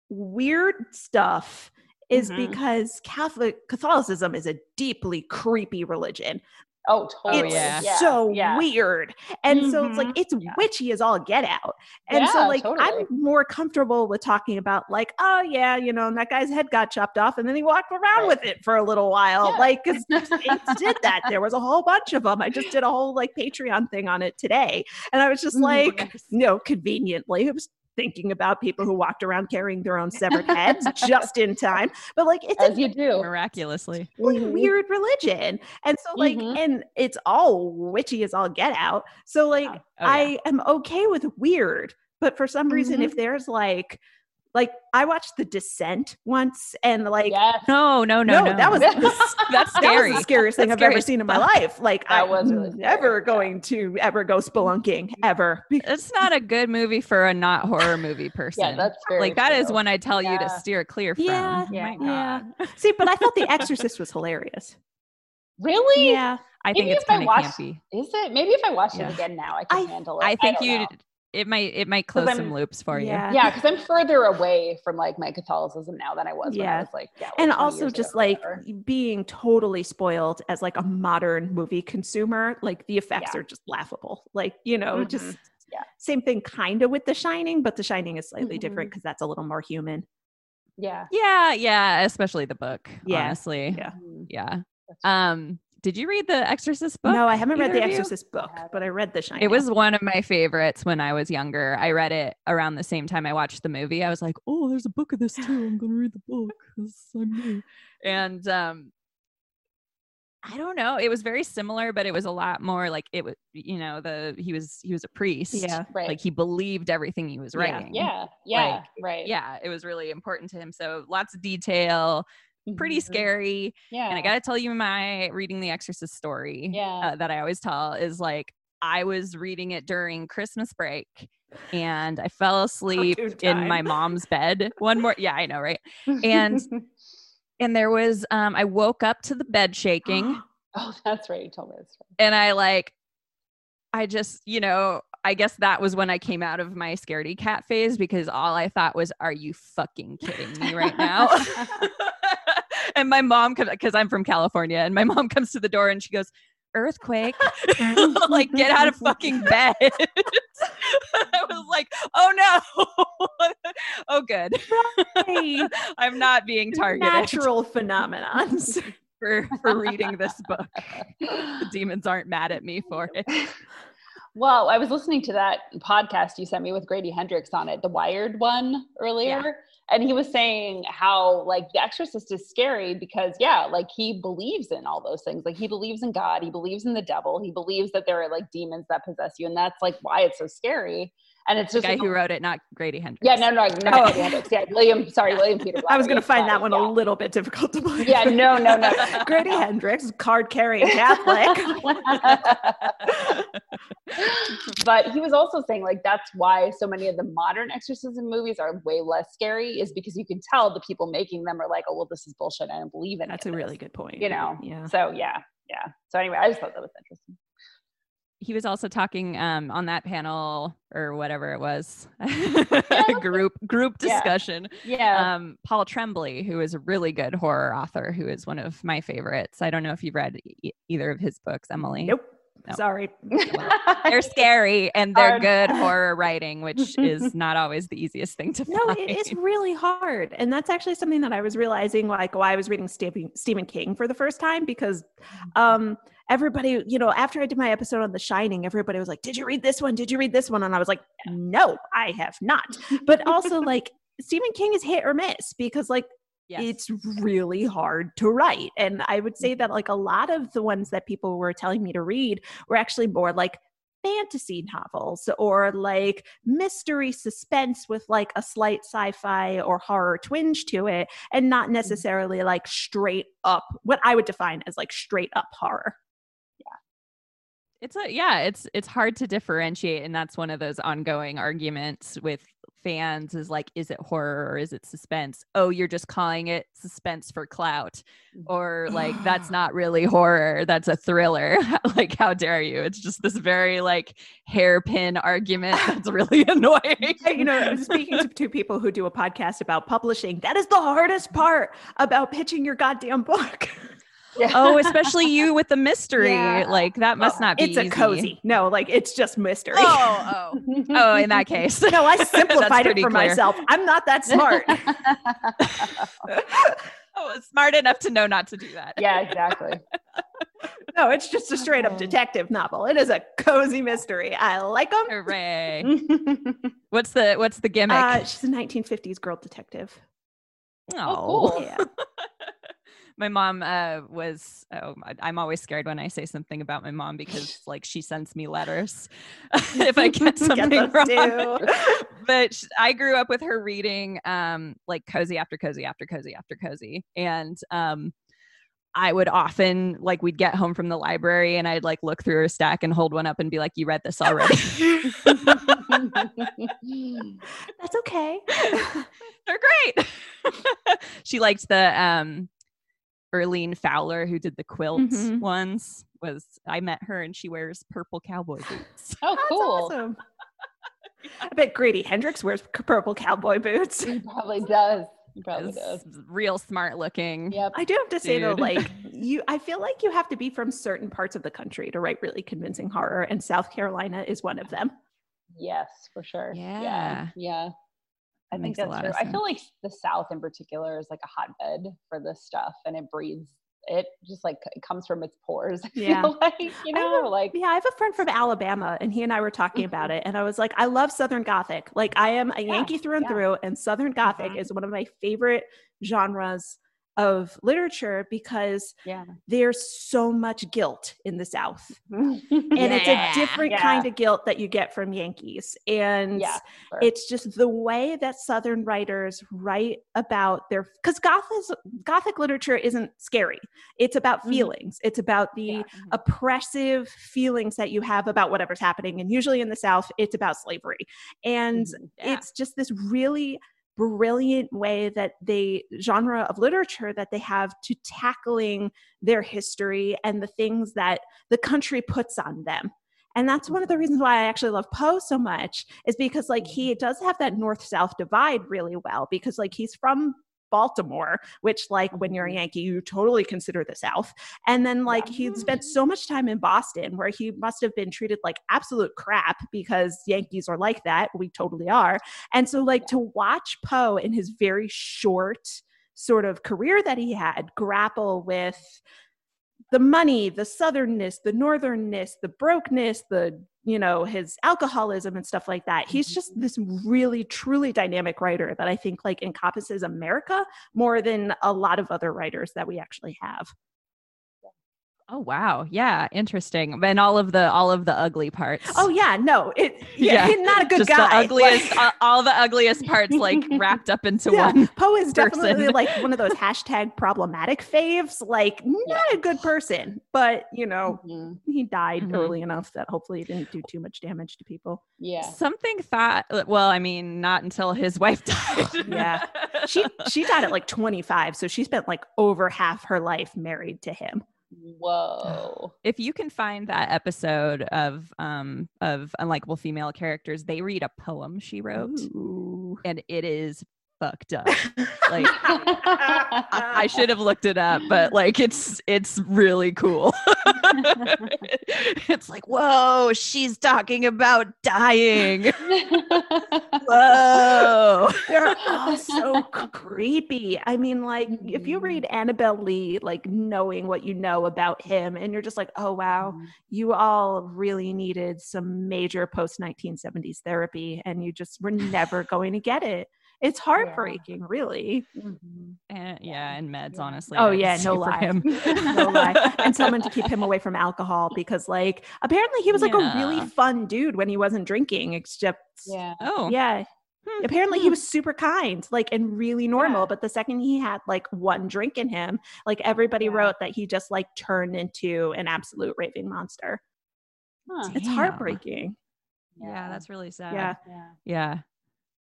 weird stuff is Mhm. because Catholic Catholicism is a deeply creepy religion. Oh, totally. it's yeah. so yeah. weird, and so it's like Mhm. it's Yeah. witchy as all get out. And so, like, totally. I'm more comfortable with talking about, like, oh yeah, you know, and that guy's head got chopped off, and then he walked around Right. with it for a little while, Yeah. like, because saints did that. There was a whole bunch of them. I just did a whole like Patreon thing on it today, and I was just Mhm. like, Nice. you know, conveniently, it was thinking about people who walked around carrying their own severed [laughs] heads just in time. But like, it's a As you do. Miraculously. really Mhm. weird religion, and so like, Mhm. and it's all witchy as all get out. So like, Oh, yeah. I am okay with weird, but for some reason, Mhm. if there's like, like I watched The Descent once, and like. Yes. No, no, no, no. [laughs] that was the that's that scary. was the scariest thing That's I've ever seen in my life. Like That I'm was really scary, never yeah. going to ever go spelunking ever. [laughs] It's not a good movie for a not horror movie [laughs] person. Yeah, that's very like that is true. one I tell you to steer clear from. Yeah, Oh yeah, my yeah. God. See, but I thought The Exorcist was hilarious. Really? Yeah, I think Maybe it's if I kind of campy. Is it? Maybe if I watch Yeah. it again now, I can I- handle it. I think don't you know. It might it might close some loops for you. Yeah. Yeah, because I'm further away from like my Catholicism now than I was when I Yeah. was like, yeah. like and also just like being totally spoiled as like a modern movie consumer. Like the effects Yeah. are just laughable. Like you know, Mhm. just Yeah. same thing, kind of with The Shining, but The Shining is slightly different Mhm. because that's a little more human. yeah. Yeah, yeah, especially the book. Yeah, honestly. yeah. Mhm. Yeah. Um, did you read the Exorcist book? no, I haven't read The of you? Exorcist book, but I read The Shining. It was one of my favorites when I was younger. I read it around the same time I watched the movie. I was like, "Oh, there's a book of this too. I'm going to read the book because I'm me." And um, I don't know. It was very similar, but it was a lot more like it was. You know, the he was he was a priest. yeah. Right. like he believed everything he was Yeah. writing. yeah. Yeah. like, right. yeah. It was really important to him. So lots of detail, pretty Mhm. scary. Yeah. And I got to tell you, my reading the Exorcist story Yeah. uh, that I always tell is like I was reading it during Christmas break and I fell asleep in my mom's bed. [laughs] One more, yeah, I know, right? and- [laughs] And there was, um, I woke up to the bed shaking [gasps] oh, that's right. You told me this. and I like, I just, you know, I guess that was when I came out of my scaredy cat phase because all I thought was, are you fucking kidding me right now? [laughs] and my mom comes because I'm from California, and my [laughs] mom comes to the door and she goes, "Earthquake!" [laughs] like, get out of fucking [laughs] bed. I was like, "Oh no! oh, good. Hey, I'm not being targeted natural phenomenons. for for reading this book. The demons aren't mad at me for it." Well, I was listening to that podcast you sent me with Grady Hendrix on it, the Wired one earlier. And he was saying how like the exorcist is scary because yeah, like he believes in all those things. Like he believes in God, he believes in the devil, he believes that there are like demons that possess you, and that's like why it's so scary. And it's The just guy like, who wrote it, not Grady Hendrix. yeah, no, no, no, Oh. Grady Hendrix. Yeah, William. Sorry, William Peter. [laughs] I was going to find that one a little bit difficult to believe. Yeah, no, no, no. [laughs] Grady Hendrix, card carrying Catholic. [laughs] but he was also saying like that's why so many of the modern exorcism movies are way less scary is because you can tell the people making them are like oh well this is bullshit i don't believe in it. That's a really good point. you know Yeah. so yeah yeah so anyway i just thought that was interesting he was also talking um, on that panel or whatever it was [laughs] group group discussion yeah um, paul tremblay who is a really good horror author who is one of my favorites i don't know if you've read e- either of his books emily Nope. No. Sorry. [laughs] they're [laughs] scary and they're Hard. good horror writing which is not always the easiest thing to find. No, find it is really hard. And that's actually something that I was realizing like while I was reading Stephen, Stephen King for the first time because um everybody, you know, after I did my episode on The Shining, everybody was like, Did you read this one? Did you read this one? And I was like, No, I have not. But also, [laughs] like, Stephen King is hit or miss because, like, Yes. it's really hard to write. And I would say that mm-hmm. like a lot of the ones that people were telling me to read were actually more like fantasy novels or like mystery suspense with like a slight sci-fi or horror twinge to it and not mm-hmm. necessarily like straight up what I would define as like straight up horror. It's a yeah it's it's hard to differentiate and that's one of those ongoing arguments with fans is like is it horror or is it suspense? Oh you're just calling it suspense for clout mm. or like that's [gasps] not really horror that's a thriller. [laughs] Like how dare you? It's just this very like hairpin argument [laughs] that's really [laughs] annoying. You know, speaking to two people who do a podcast about publishing, that is the hardest part about pitching your goddamn book. Yeah. oh [laughs] especially you with the mystery Yeah. like that must not be it's a cozy. No, like it's just mystery. oh [laughs] oh oh in that case No, I [laughs] simplified it for clear. myself. I'm not that smart. oh, smart enough to know not to do that yeah, exactly. no, it's just a straight up Oh. detective novel. It is a cozy mystery. I like them. hooray what's the what's the gimmick Uh, she's a 1950s girl detective. Oh, cool. Yeah. My mom uh, was oh, i'm always scared when i say something about my mom because like she sends me letters [laughs] if i [laughs] get something those wrong [laughs] but sh- i grew up with her reading um like cozy after cozy after cozy after cozy and um I would often like we'd get home from the library and I'd like look through her stack and hold one up and be like, "You read this already?" That's okay. They're great. she liked the um Earlene Fowler who did the quilt Mhm. ones. Was I met her and she wears purple cowboy boots. [laughs] oh, That's cool. awesome. [laughs] I bet Grady Hendrix wears purple cowboy boots. He probably does. He probably does. Real smart looking. Yep. I do have to say though, like [laughs] you, I feel like you have to be from certain parts of the country to write really convincing horror, and South Carolina is one of them. Yes, for sure. Yeah. Yeah. Yeah. I think a that's true. I feel like the South in particular is like a hotbed for this stuff and it breathes it just like it comes from its pores. [laughs] Yeah. like, you know, like Yeah, I have a friend from Alabama, and he and I were talking about it, and I was like, I love Southern Gothic. Like, I am a Yeah, Yankee through and yeah. through, and Southern Gothic Mhm. is one of my favorite genres of literature because yeah. there's so much guilt in the South. [laughs] and And it's a different Yeah. kind of guilt that you get from Yankees. And yeah. sure. it's just the way that Southern writers write about their because Gothic Gothic literature isn't scary. It's about Mhm. feelings. It's about the Yeah. oppressive feelings that you have about whatever's happening. And usually in the South, it's about slavery. And Mhm. Yeah. it's just this really brilliant way that they genre of literature that they have to tackling their history and the things that the country puts on them. And that's one of the mm-hmm. reasons why i actually love poe so much is because like mm-hmm. he does have that north south divide really well because like he's from Baltimore, which like when you're a Mhm. Yankee, you totally consider the South. And then like he'd spent so much time in Boston where he must have been treated like absolute crap because Yankees are like that. We totally are. And so like to watch Poe in his very short sort of career that he had grapple with the money, the southernness, the northernness, the brokenness, the you know, his alcoholism and stuff like that. He's mm-hmm. just this really truly dynamic writer that I think like encompasses America more than a lot of other writers that we actually have. Oh wow. Yeah, interesting. And all of the all of the ugly parts. Oh yeah, no, it [laughs] yeah, Yeah, he's not a good just guy. the ugliest Like- all, all the ugliest parts like [laughs] wrapped up into yeah, one. Poe is definitely person. like one of those [laughs] hashtag problematic faves. Like not a good person, but you know Mhm. he died Mhm. early enough that hopefully he didn't do too much damage to people. Yeah. Something thought well, I mean, not until his wife died. Yeah. She she died at like 25, so she spent like over half her life married to him. Whoa. [sighs] if you can find that episode of um of unlikable female characters, they read a poem she wrote Ooh. and it is fucked up. [laughs] Like I, I should have looked it up, but like it's it's really cool. [laughs] [laughs] it's like, whoa, she's talking about dying. [laughs] Whoa. [laughs] They're all so creepy. I mean, like, if you read mm-hmm. Annabel Lee, like knowing what you know about him, and you're just like, oh, wow, mm-hmm. you all really needed some major post 1970s therapy, and you just were never going to get it. It's heartbreaking, really. Mhm. And, yeah, and meds, Yeah. honestly. Oh, yeah, no lie. him. [laughs] no lie. And someone to keep him [laughs] away from alcohol because, like, apparently he was like a really fun dude when he wasn't drinking, except, Yeah. Oh, yeah. Hmm. Apparently he was super kind, like, and really normal. Yeah. But the second he had like one drink in him, like, everybody Yeah. wrote that he just like turned into an absolute raving monster. Huh. It's Damn. heartbreaking. Yeah, that's really sad. Yeah. yeah.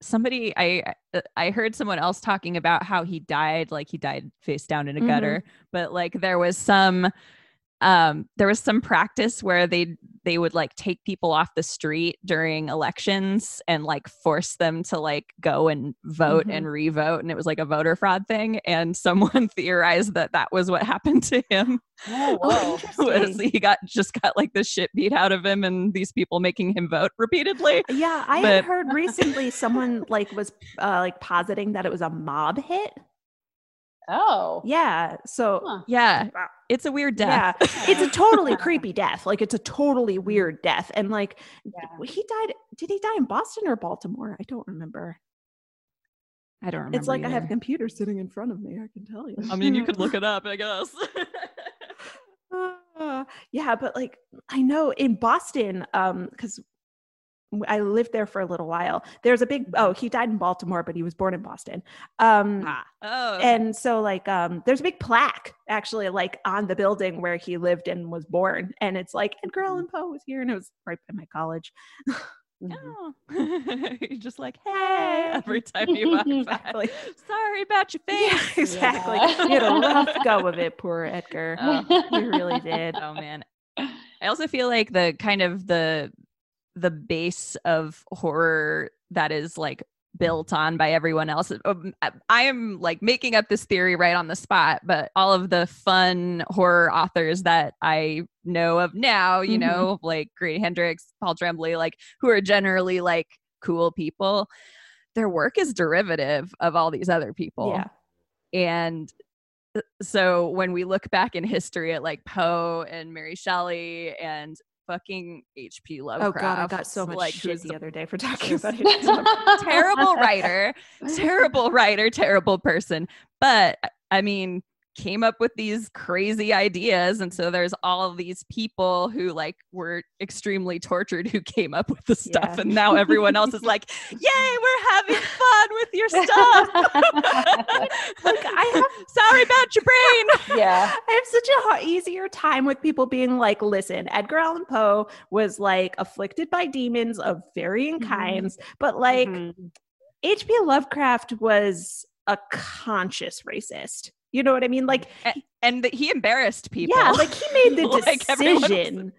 Somebody I uh, I heard someone else talking about how he died like he died face down in a Mhm. gutter, but like there was some um there was some practice where they they would like take people off the street during elections and like force them to like go and vote and revote and it was like a voter fraud thing and someone [laughs] theorized that that was what happened to him Oh, [laughs] whoa. was he got just got like the shit beat out of him and these people making him vote repeatedly Yeah, I But- had heard recently someone like was uh, like positing that it was a mob hit. Oh. Yeah, so Huh. yeah it's a weird death Yeah, [laughs] it's a totally [laughs] creepy death. Like it's a totally weird death. And like Yeah. he died. Did he die in Boston or Baltimore? I don't remember. I don't remember. it's like I have a computer sitting in front of me. I can tell you. I mean, you could look [laughs] it up, I guess. Uh, yeah, but like I know in Boston, um, because I lived there for a little while. There's a big. Oh, he died in Baltimore, but he was born in Boston. Um, ah. Oh, and so like um there's a big plaque actually like on the building where he lived and was born and it's like edgar allan poe was here and it was right by my college [laughs] Mhm. oh. [laughs] You're just like, hey, every time you [laughs] walk by. Sorry about your face. yeah exactly Yeah. he had a rough go of it poor edgar Oh. he really did Oh man. I also feel like the kind of the the base of horror that is like built on by everyone else. um, I- am like making up this theory right on the spot, but all of the fun horror authors that I know of now, you Mhm. know, like Grady Hendrix, Paul Tremblay, like who are generally like cool people, their work is derivative of all these other people yeah and uh, so when we look back in history at like Poe and Mary Shelley and fucking H.P. Lovecraft. oh god i got so much like shit the the other day for talking about it [laughs] terrible writer, [laughs] terrible writer, terrible person. But I mean, came up with these crazy ideas and so there's all of these people who like were extremely tortured who came up with the stuff Yeah. and now everyone else is like [laughs] yay we're having fun with your stuff [laughs] Like, I have- [laughs] sorry about your brain yeah. I have such a ha- easier time with people being like, listen, Edgar Allan Poe was like afflicted by demons of varying Mhm. kinds, but like. H.P. Lovecraft was a conscious racist. You know what I mean? Like, and that he embarrassed people yeah, like he made the [laughs] Like, decision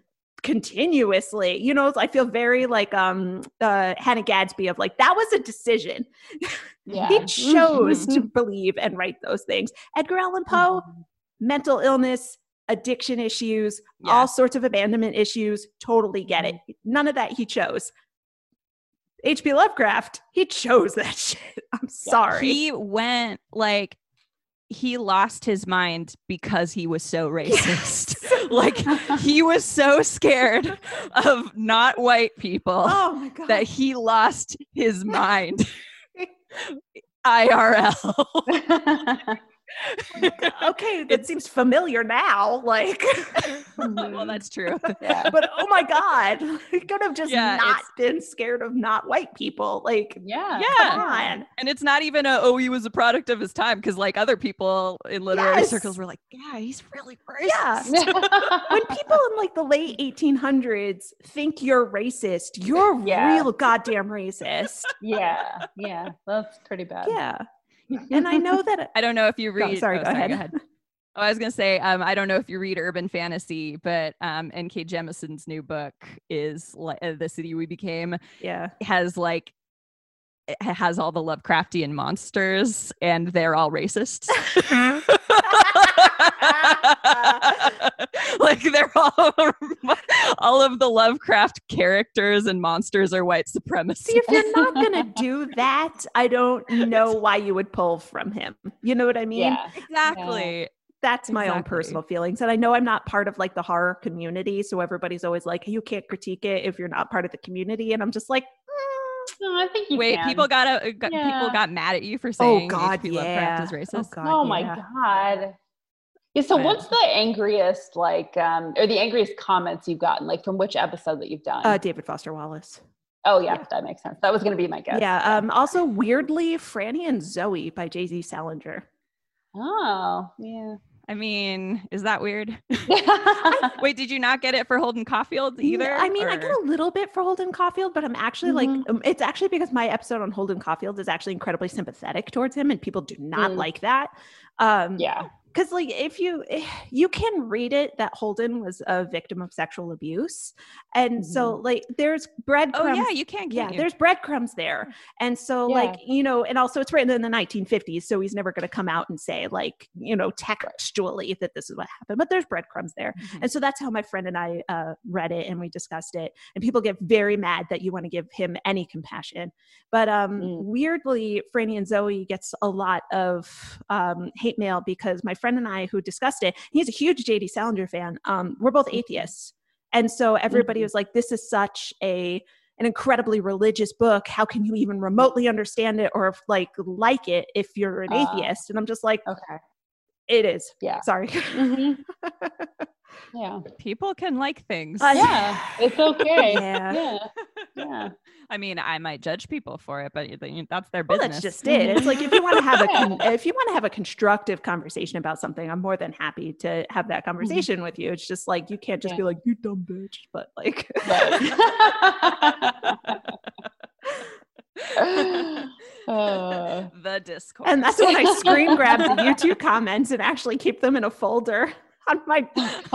continuously. You know, I feel very like um uh Hannah Gadsby of like that was a decision. Yeah. he chose to [laughs] believe and write those things. Edgar Allan Poe, mental illness, addiction issues, Yeah. all sorts of abandonment issues. Totally get it. None of that he chose. H.P. Lovecraft, he chose that [laughs] shit. I'm sorry. he went like he lost his mind because he was so [laughs] racist. [laughs] Like he was so scared of not white people oh that he lost his [laughs] mind. Irl [laughs] okay, that seems familiar now. Like, [laughs] well [laughs] that's true yeah. but oh my god, he could have just Yeah, not been scared of not white people. Like, Yeah. Yeah. come on. and it's not even a oh he was a product of his time because like other people in literary Yes. circles were like yeah he's really racist. Yeah. when people in like the late 1800s think you're racist, you're Yeah. real goddamn racist. yeah. Yeah. That's pretty bad. yeah. And I know that [laughs] I don't know if you Go- read. sorry, oh, go ahead. Oh, I was gonna say, um, I don't know if you read urban fantasy, but um, N.K. Jemisin's new book is like uh, "The City We Became" yeah. has like has all the Lovecraftian monsters and they're all racist. [laughs] [laughs] like they're all [laughs] all of the Lovecraft characters and monsters are white supremacists. See, if you're not gonna do that, I don't know why you would pull from him. You know what I mean? Yeah. exactly. That's my own personal feelings. And I know I'm not part of like the horror community. So everybody's always like, you can't critique it if you're not part of the community. And I'm just like, No, I think you Wait, can. people got, a, got people got mad at you for oh saying God, H.P. yeah. Lovecraft is racist. Oh, God, oh my yeah. god. Yeah, so Right. what's the angriest like um or the angriest comments you've gotten like from which episode that you've done? Uh, David Foster Wallace. oh yeah, yeah. that makes sense. That was gonna be my guess. Yeah. Um, also, weirdly, Franny and Zooey by JD Salinger. Oh, yeah. I mean, is that weird? [laughs] [laughs] Wait, did you not get it for Holden Caulfield either? I mean, I get a little bit for Holden Caulfield, but I'm actually like, Mhm. um, it's actually because my episode on Holden Caulfield is actually incredibly sympathetic towards him, and people do not Mm. like that. Um, yeah. Because like if you [sighs] you can read it that Holden was a victim of sexual abuse, and so like there's breadcrumbs. Oh yeah, you can. yeah, Can't you? there's breadcrumbs there, and so Yeah. like you know, and also it's written in the 1950s, so he's never going to come out and say like you know textually that this is what happened, but there's breadcrumbs there, Mhm. and so that's how my friend and I uh, read it and we discussed it. And people get very mad that you want to give him any compassion. But um, Mm. weirdly, Franny and Zooey gets a lot of um, hate mail because my friend and I, who discussed it, he's a huge JD Salinger fan. Um, we're both atheists. And so everybody Mhm. was like, this is such a an incredibly religious book. How can you even remotely understand it or like like it if you're an Ah. atheist? And I'm just like, Okay. it is. Yeah. Sorry. Mhm. [laughs] Yeah. People can like things. Uh, Yeah. [laughs] It's okay. Yeah. Yeah. Yeah. [laughs] I mean, I might judge people for it, but that's their Well, business. that's just it. It's like if you want to have a [laughs] con- if you want to have a constructive conversation about something, I'm more than happy to have that conversation with you. It's just like you can't just Yeah. be like you dumb bitch, but like Right. Uh, the Discord. and that's when I screen grab the YouTube comments and actually keep them in a folder [laughs] on my [laughs]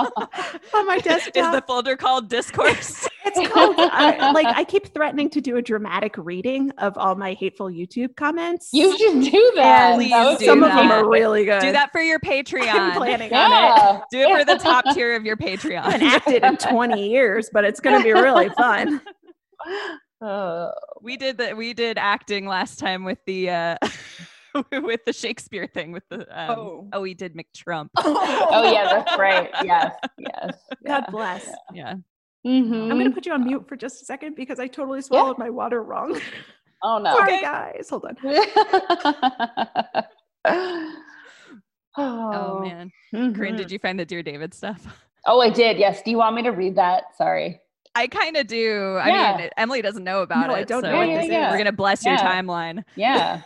on my is the folder called Discourse. [laughs] it's called I, like I keep threatening to do a dramatic reading of all my hateful YouTube comments. you should do that. Please do be some of them that. are really good. Do that for your I'm Patreon. planning on it. Do it for the top tier of your Patreon. I haven't acted in 20 years, but it's going to be really fun. Uh, We did that. we did acting last time with the uh [laughs] with the Shakespeare thing with the um, Oh. oh. we did MacTrump. [laughs] oh yeah, that's right. Yes, yes. [laughs] God bless. Yeah. Mhm. I'm going to put you on mute for just a second because I totally swallowed my water wrong. Oh no. Sorry, Okay. guys. Hold on. Oh man. Corinne, Mhm. did you find the Dear David stuff? Oh, I did. Yes. Do you want me to read that? Sorry. I kind of do. I Yeah. mean, Emily doesn't know about No, it. I don't so know what Yeah, yeah. We're gonna bless your timeline. Yeah.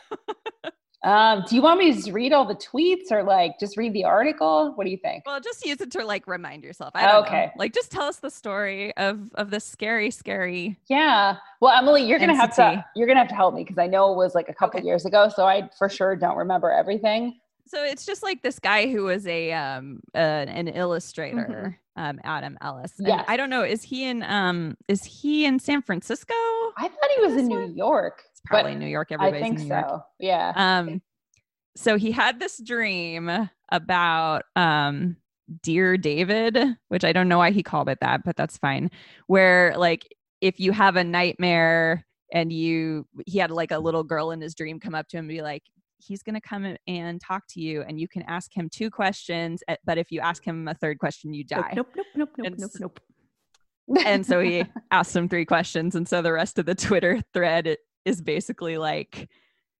Um, do you want me to just read all the tweets or like just read the article? What do you think? Well, just use it to like remind yourself. I don't Okay. know. Like, just tell us the story of of this scary, scary. Yeah. Well, Emily, you're gonna have to you're gonna have to help me because I know it was like a couple Okay. years ago, so I for sure don't remember everything. So it's just like this guy who was a um uh, an illustrator, um Adam Ellis. Yeah. I don't know. Is he in um is he in San Francisco? I thought he was in This New? York. It's probably but New York. I Everybody's think in New York. so. Yeah. Um, so he had this dream about um Dear David, which I don't know why he called it that, but that's fine. Where like if you have a nightmare and you he had like a little girl in his dream come up to him and be like he's going to come and talk to you and you can ask him two questions but if you ask him a third question you die Nope, nope, nope, nope, And nope, s- nope. and so he [laughs] asked him three questions and so the rest of the twitter thread i- is basically like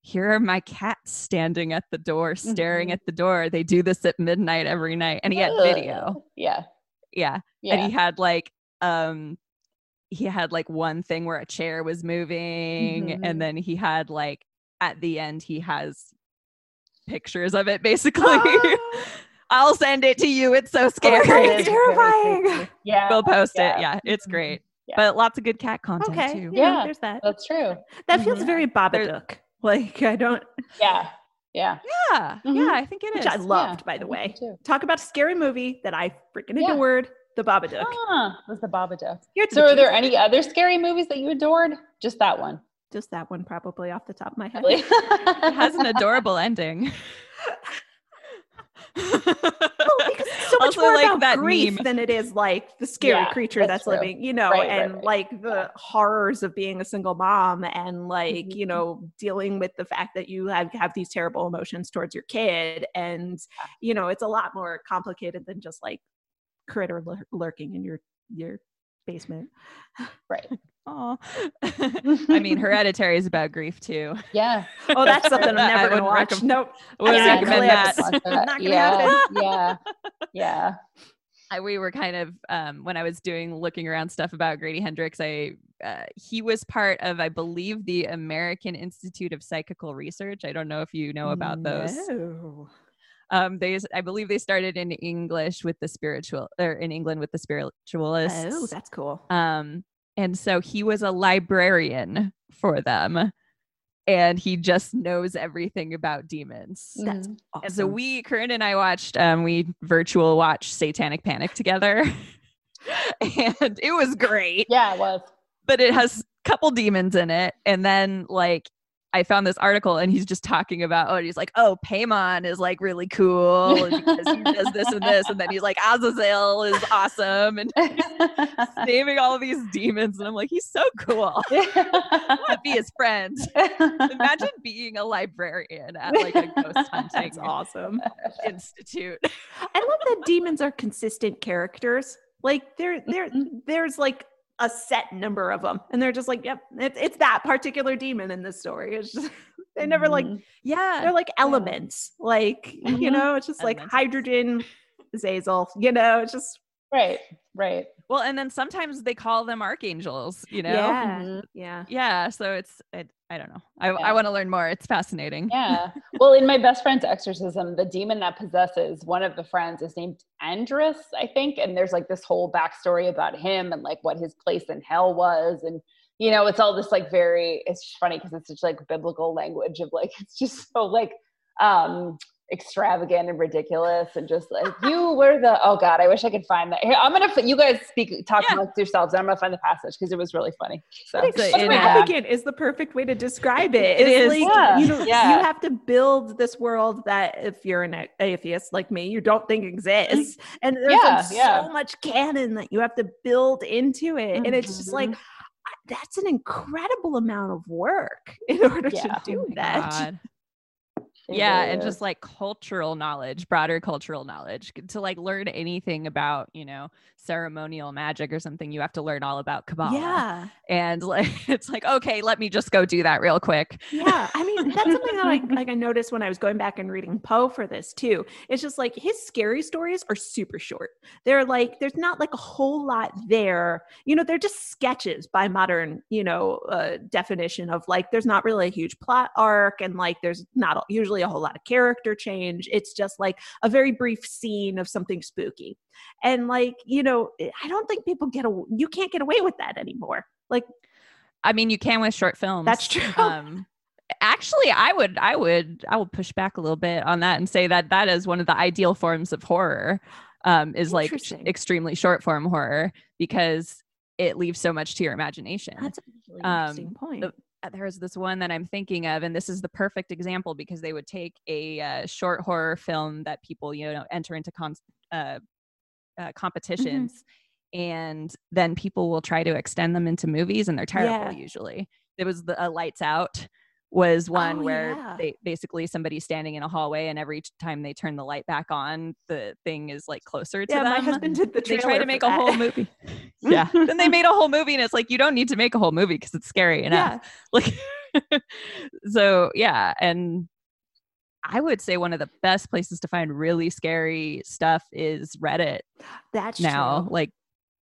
here are my cats standing at the door staring Mhm. at the door they do this at midnight every night and he had video Yeah. yeah Yeah. and he had like um he had like one thing where a chair was moving Mhm. and then he had like at the end he has pictures of it basically Ah. [laughs] i'll send it to you it's so scary Okay, It's terrifying. Yeah. we'll post yeah. it yeah it's Mhm. great Yeah. but lots of good cat content Okay. too Yeah. Yeah. There's that. That's true. That feels Mhm. very Babadook. [laughs] Like I don't, Yeah. Yeah. yeah Mhm. yeah i think it is which I loved, Yeah, by the way. too. Talk about a scary movie that I freaking Yeah. adored, The Babadook. Ah, was the Babadook. Here's So, the are there any other scary movies that you adored? Just that one. just that one probably off the top of my head. Really? It has an adorable ending. [laughs] Oh, because it's so much Also, more like about that grief meme. than it is like the scary Yeah, creature that's that's, living, you know, Right, right, and right. like the Yeah. horrors of being a single mom and like, Mhm. you know, dealing with the fact that you have, have these terrible emotions towards your kid. And, you know, it's a lot more complicated than just like critter lur- lurking in your, your basement. right. Oh, [laughs] I mean, [laughs] Hereditary is about grief too. Yeah. [laughs] Oh, that's something I'm never going to watch. recomm- nope. Wouldn't seen recommend that. That. Not yeah. happen. yeah. Yeah. I, we were kind of um, when I was doing looking around stuff about Grady Hendrix. I uh, he was part of, I believe, the American Institute of Psychical Research. I don't know if you know about those. No. Um, they, I believe, they started in English with the spiritual, or in England with the spiritualists. Oh, that's cool. Um, and so he was a librarian for them, and he just knows everything about demons. That's awesome. And so we, Corinne and I watched, um, we virtual watched Satanic Panic together. [laughs] and it was great, Yeah, it was. but it has a couple demons in it. And then like I found this article and he's just talking about, oh, he's like, oh, Paimon is like really cool because he does this and this. And then he's like, Azazel is awesome. And naming all of these demons. And I'm like, he's so cool. I want to be his friend. Imagine being a librarian at like a ghost [laughs] hunting That's awesome. institute. I love that demons are consistent characters. Like there, there, Mhm. there's like a set number of them, and they're just like, yep, it's it's that particular demon in this story. It's just [laughs] they never like Mhm. Yeah. they're like elements. Like you Mhm. know, it's just like hydrogen, Zazel. You know, it's just right, right. Well, and then sometimes they call them archangels, you know? yeah, Mhm. yeah. Yeah, so it's it, I don't know. I, Yeah. I want to learn more. It's fascinating. Yeah. Well, in my best friend's exorcism, the demon that possesses one of the friends is named Andras, I think. And there's like this whole backstory about him and like what his place in hell was. And, you know, it's all this like very, it's funny because it's such like biblical language of like, [laughs] it's just so like, um, extravagant and ridiculous and just like you were the oh god i wish i could find that here i'm gonna you guys speak talk Yeah. amongst yourselves and i'm gonna find the passage because it was really funny so But So in, extravagant is the perfect way to describe it. It It's like Yeah, you know yeah. you have to build this world that if you're an atheist like me, you don't think exists. And there's Yeah, like yeah. so much canon that you have to build into it. And it's just like Mhm. That's an incredible amount of work in order Yeah. to do Oh my that. It yeah, really and is. just like cultural knowledge, broader cultural knowledge. To like learn anything about, you know, ceremonial magic or something, you have to learn all about Kabbalah. Yeah. And [laughs] like it's like, okay, let me just go do that real quick. Yeah, I mean that's something that I like. I [laughs] noticed when I was going back and reading Poe for this too. It's just like his scary stories are super short. They're like there's not like a whole lot there. You know, they're just sketches by modern, you know, uh, definition of like there's not really a huge plot arc and like there's not a- usually a whole lot of character change. It's just like a very brief scene of something spooky, and like you know, I don't think people get a you can't get away with that anymore. Like I mean, you can with short films. That's true. Um, actually, I would, I would, I will push back a little bit on that and say that that is one of the ideal forms of horror. Um, is like sh- extremely short form horror because it leaves so much to your imagination. that's a really Um, interesting point. the- uh, there was this one that I'm thinking of, and this is the perfect example because they would take a uh, short horror film that people, you know, enter into con- uh, uh, competitions, and then people will try to extend them into movies, and they're terrible Yeah. usually. It was the uh, Lights Out was one Oh, where yeah. they basically somebody's standing in a hallway, and every time they turn the light back on, the thing is like closer to yeah, them my husband did the they try to make a that. whole movie. [laughs] yeah. then they made a whole movie and it's like you don't need to make a whole movie because it's scary enough. yeah. [laughs] Like so yeah. And I would say one of the best places to find really scary stuff is Reddit That's now. true. Like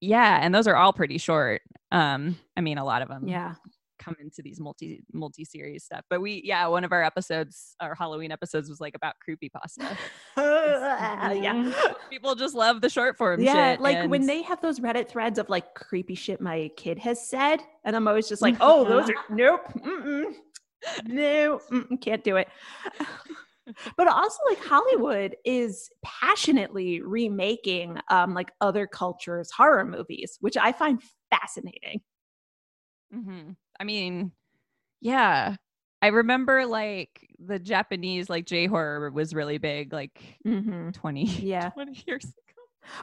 yeah, and those are all pretty short. Um, I mean a lot of them Yeah. Come into these multi multi series stuff. But we yeah, one of our episodes, our Halloween episodes was like about creepypasta. [laughs] yeah. [laughs] People just love the short form Yeah, like when they have those Reddit threads of like creepy shit my kid has said, and I'm always just like, [laughs] oh, those are nope, mm-mm, no, mm-mm, can't do it. but also, like Hollywood is passionately remaking um like other cultures' horror movies, which I find fascinating. hmm I mean, Yeah. I remember like the Japanese like J horror was really big like hmm 20, Yeah. [laughs] 20 years ago.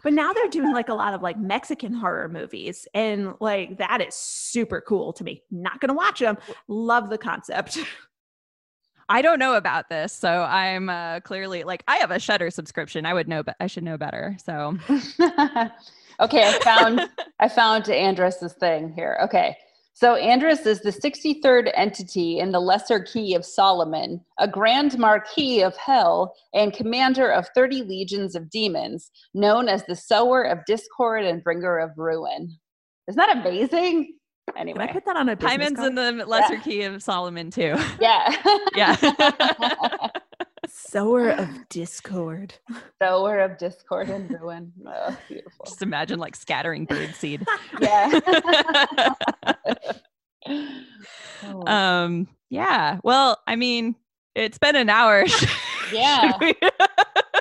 But now they're doing like a lot of like Mexican horror movies. And like that is super cool to me. Not going to watch them. Love the concept. [laughs] I don't know about this, so I'm uh, clearly like I have a Shudder subscription. I would know, but I should know better. So [laughs] okay, I found I found Andras's thing here. Okay. So Andras is the 63rd entity in the Lesser Key of Solomon, a Grand Marquis of Hell and commander of 30 legions of demons, known as the sower of discord and bringer of ruin. Isn't that amazing? Can I Anyway, put that on a business Paimon's card? in the Lesser Key of Solomon too. yeah. Yeah. [laughs] [laughs] Sower of discord. [laughs] sower of discord and ruin. Oh, beautiful. Just imagine like scattering bird seed. [laughs] Yeah. [laughs] Oh. um, yeah. Well, I mean, it's been an hour. yeah. should, we, Can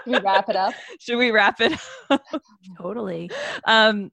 we wrap it up? should we wrap it? up? Totally. Um,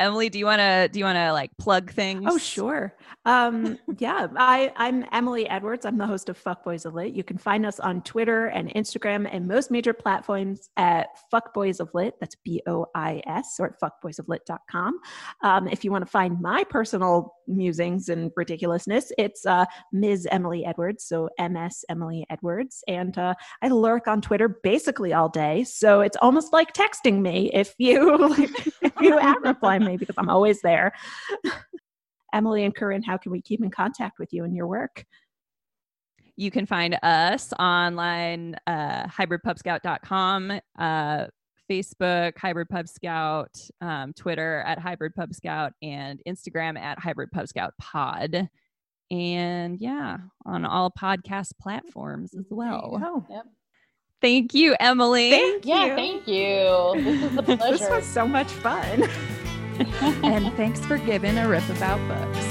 Emily, do you want to do you want to like plug things? Oh, sure. Um, yeah, I, I'm Emily Edwards. I'm the host of Fuckboys of Lit. You can find us on Twitter and Instagram and most major platforms at Fuckboys of Lit. That's B O I S or at fuckboysoflit.com. Um, if you want to find my personal musings and ridiculousness, it's uh, Ms. Emily Edwards. So MS Emily Edwards. And uh, I lurk on Twitter basically all day. So it's almost like texting me if you [laughs] if you at reply me because I'm always there. [laughs] Emily and Corinne, how can we keep in contact with you and your work? You can find us online, uh, hybridpubscout.com, uh, Facebook, Hybrid Pub Scout, um, Twitter at Hybrid Pub Scout, and Instagram at Hybrid Pub Scout Pod. And yeah, on all podcast platforms as well. Oh, Thank you, Emily. thank Yeah, you. thank you. This is a [laughs] pleasure. This was so much fun. [laughs] and thanks for giving a rip about books.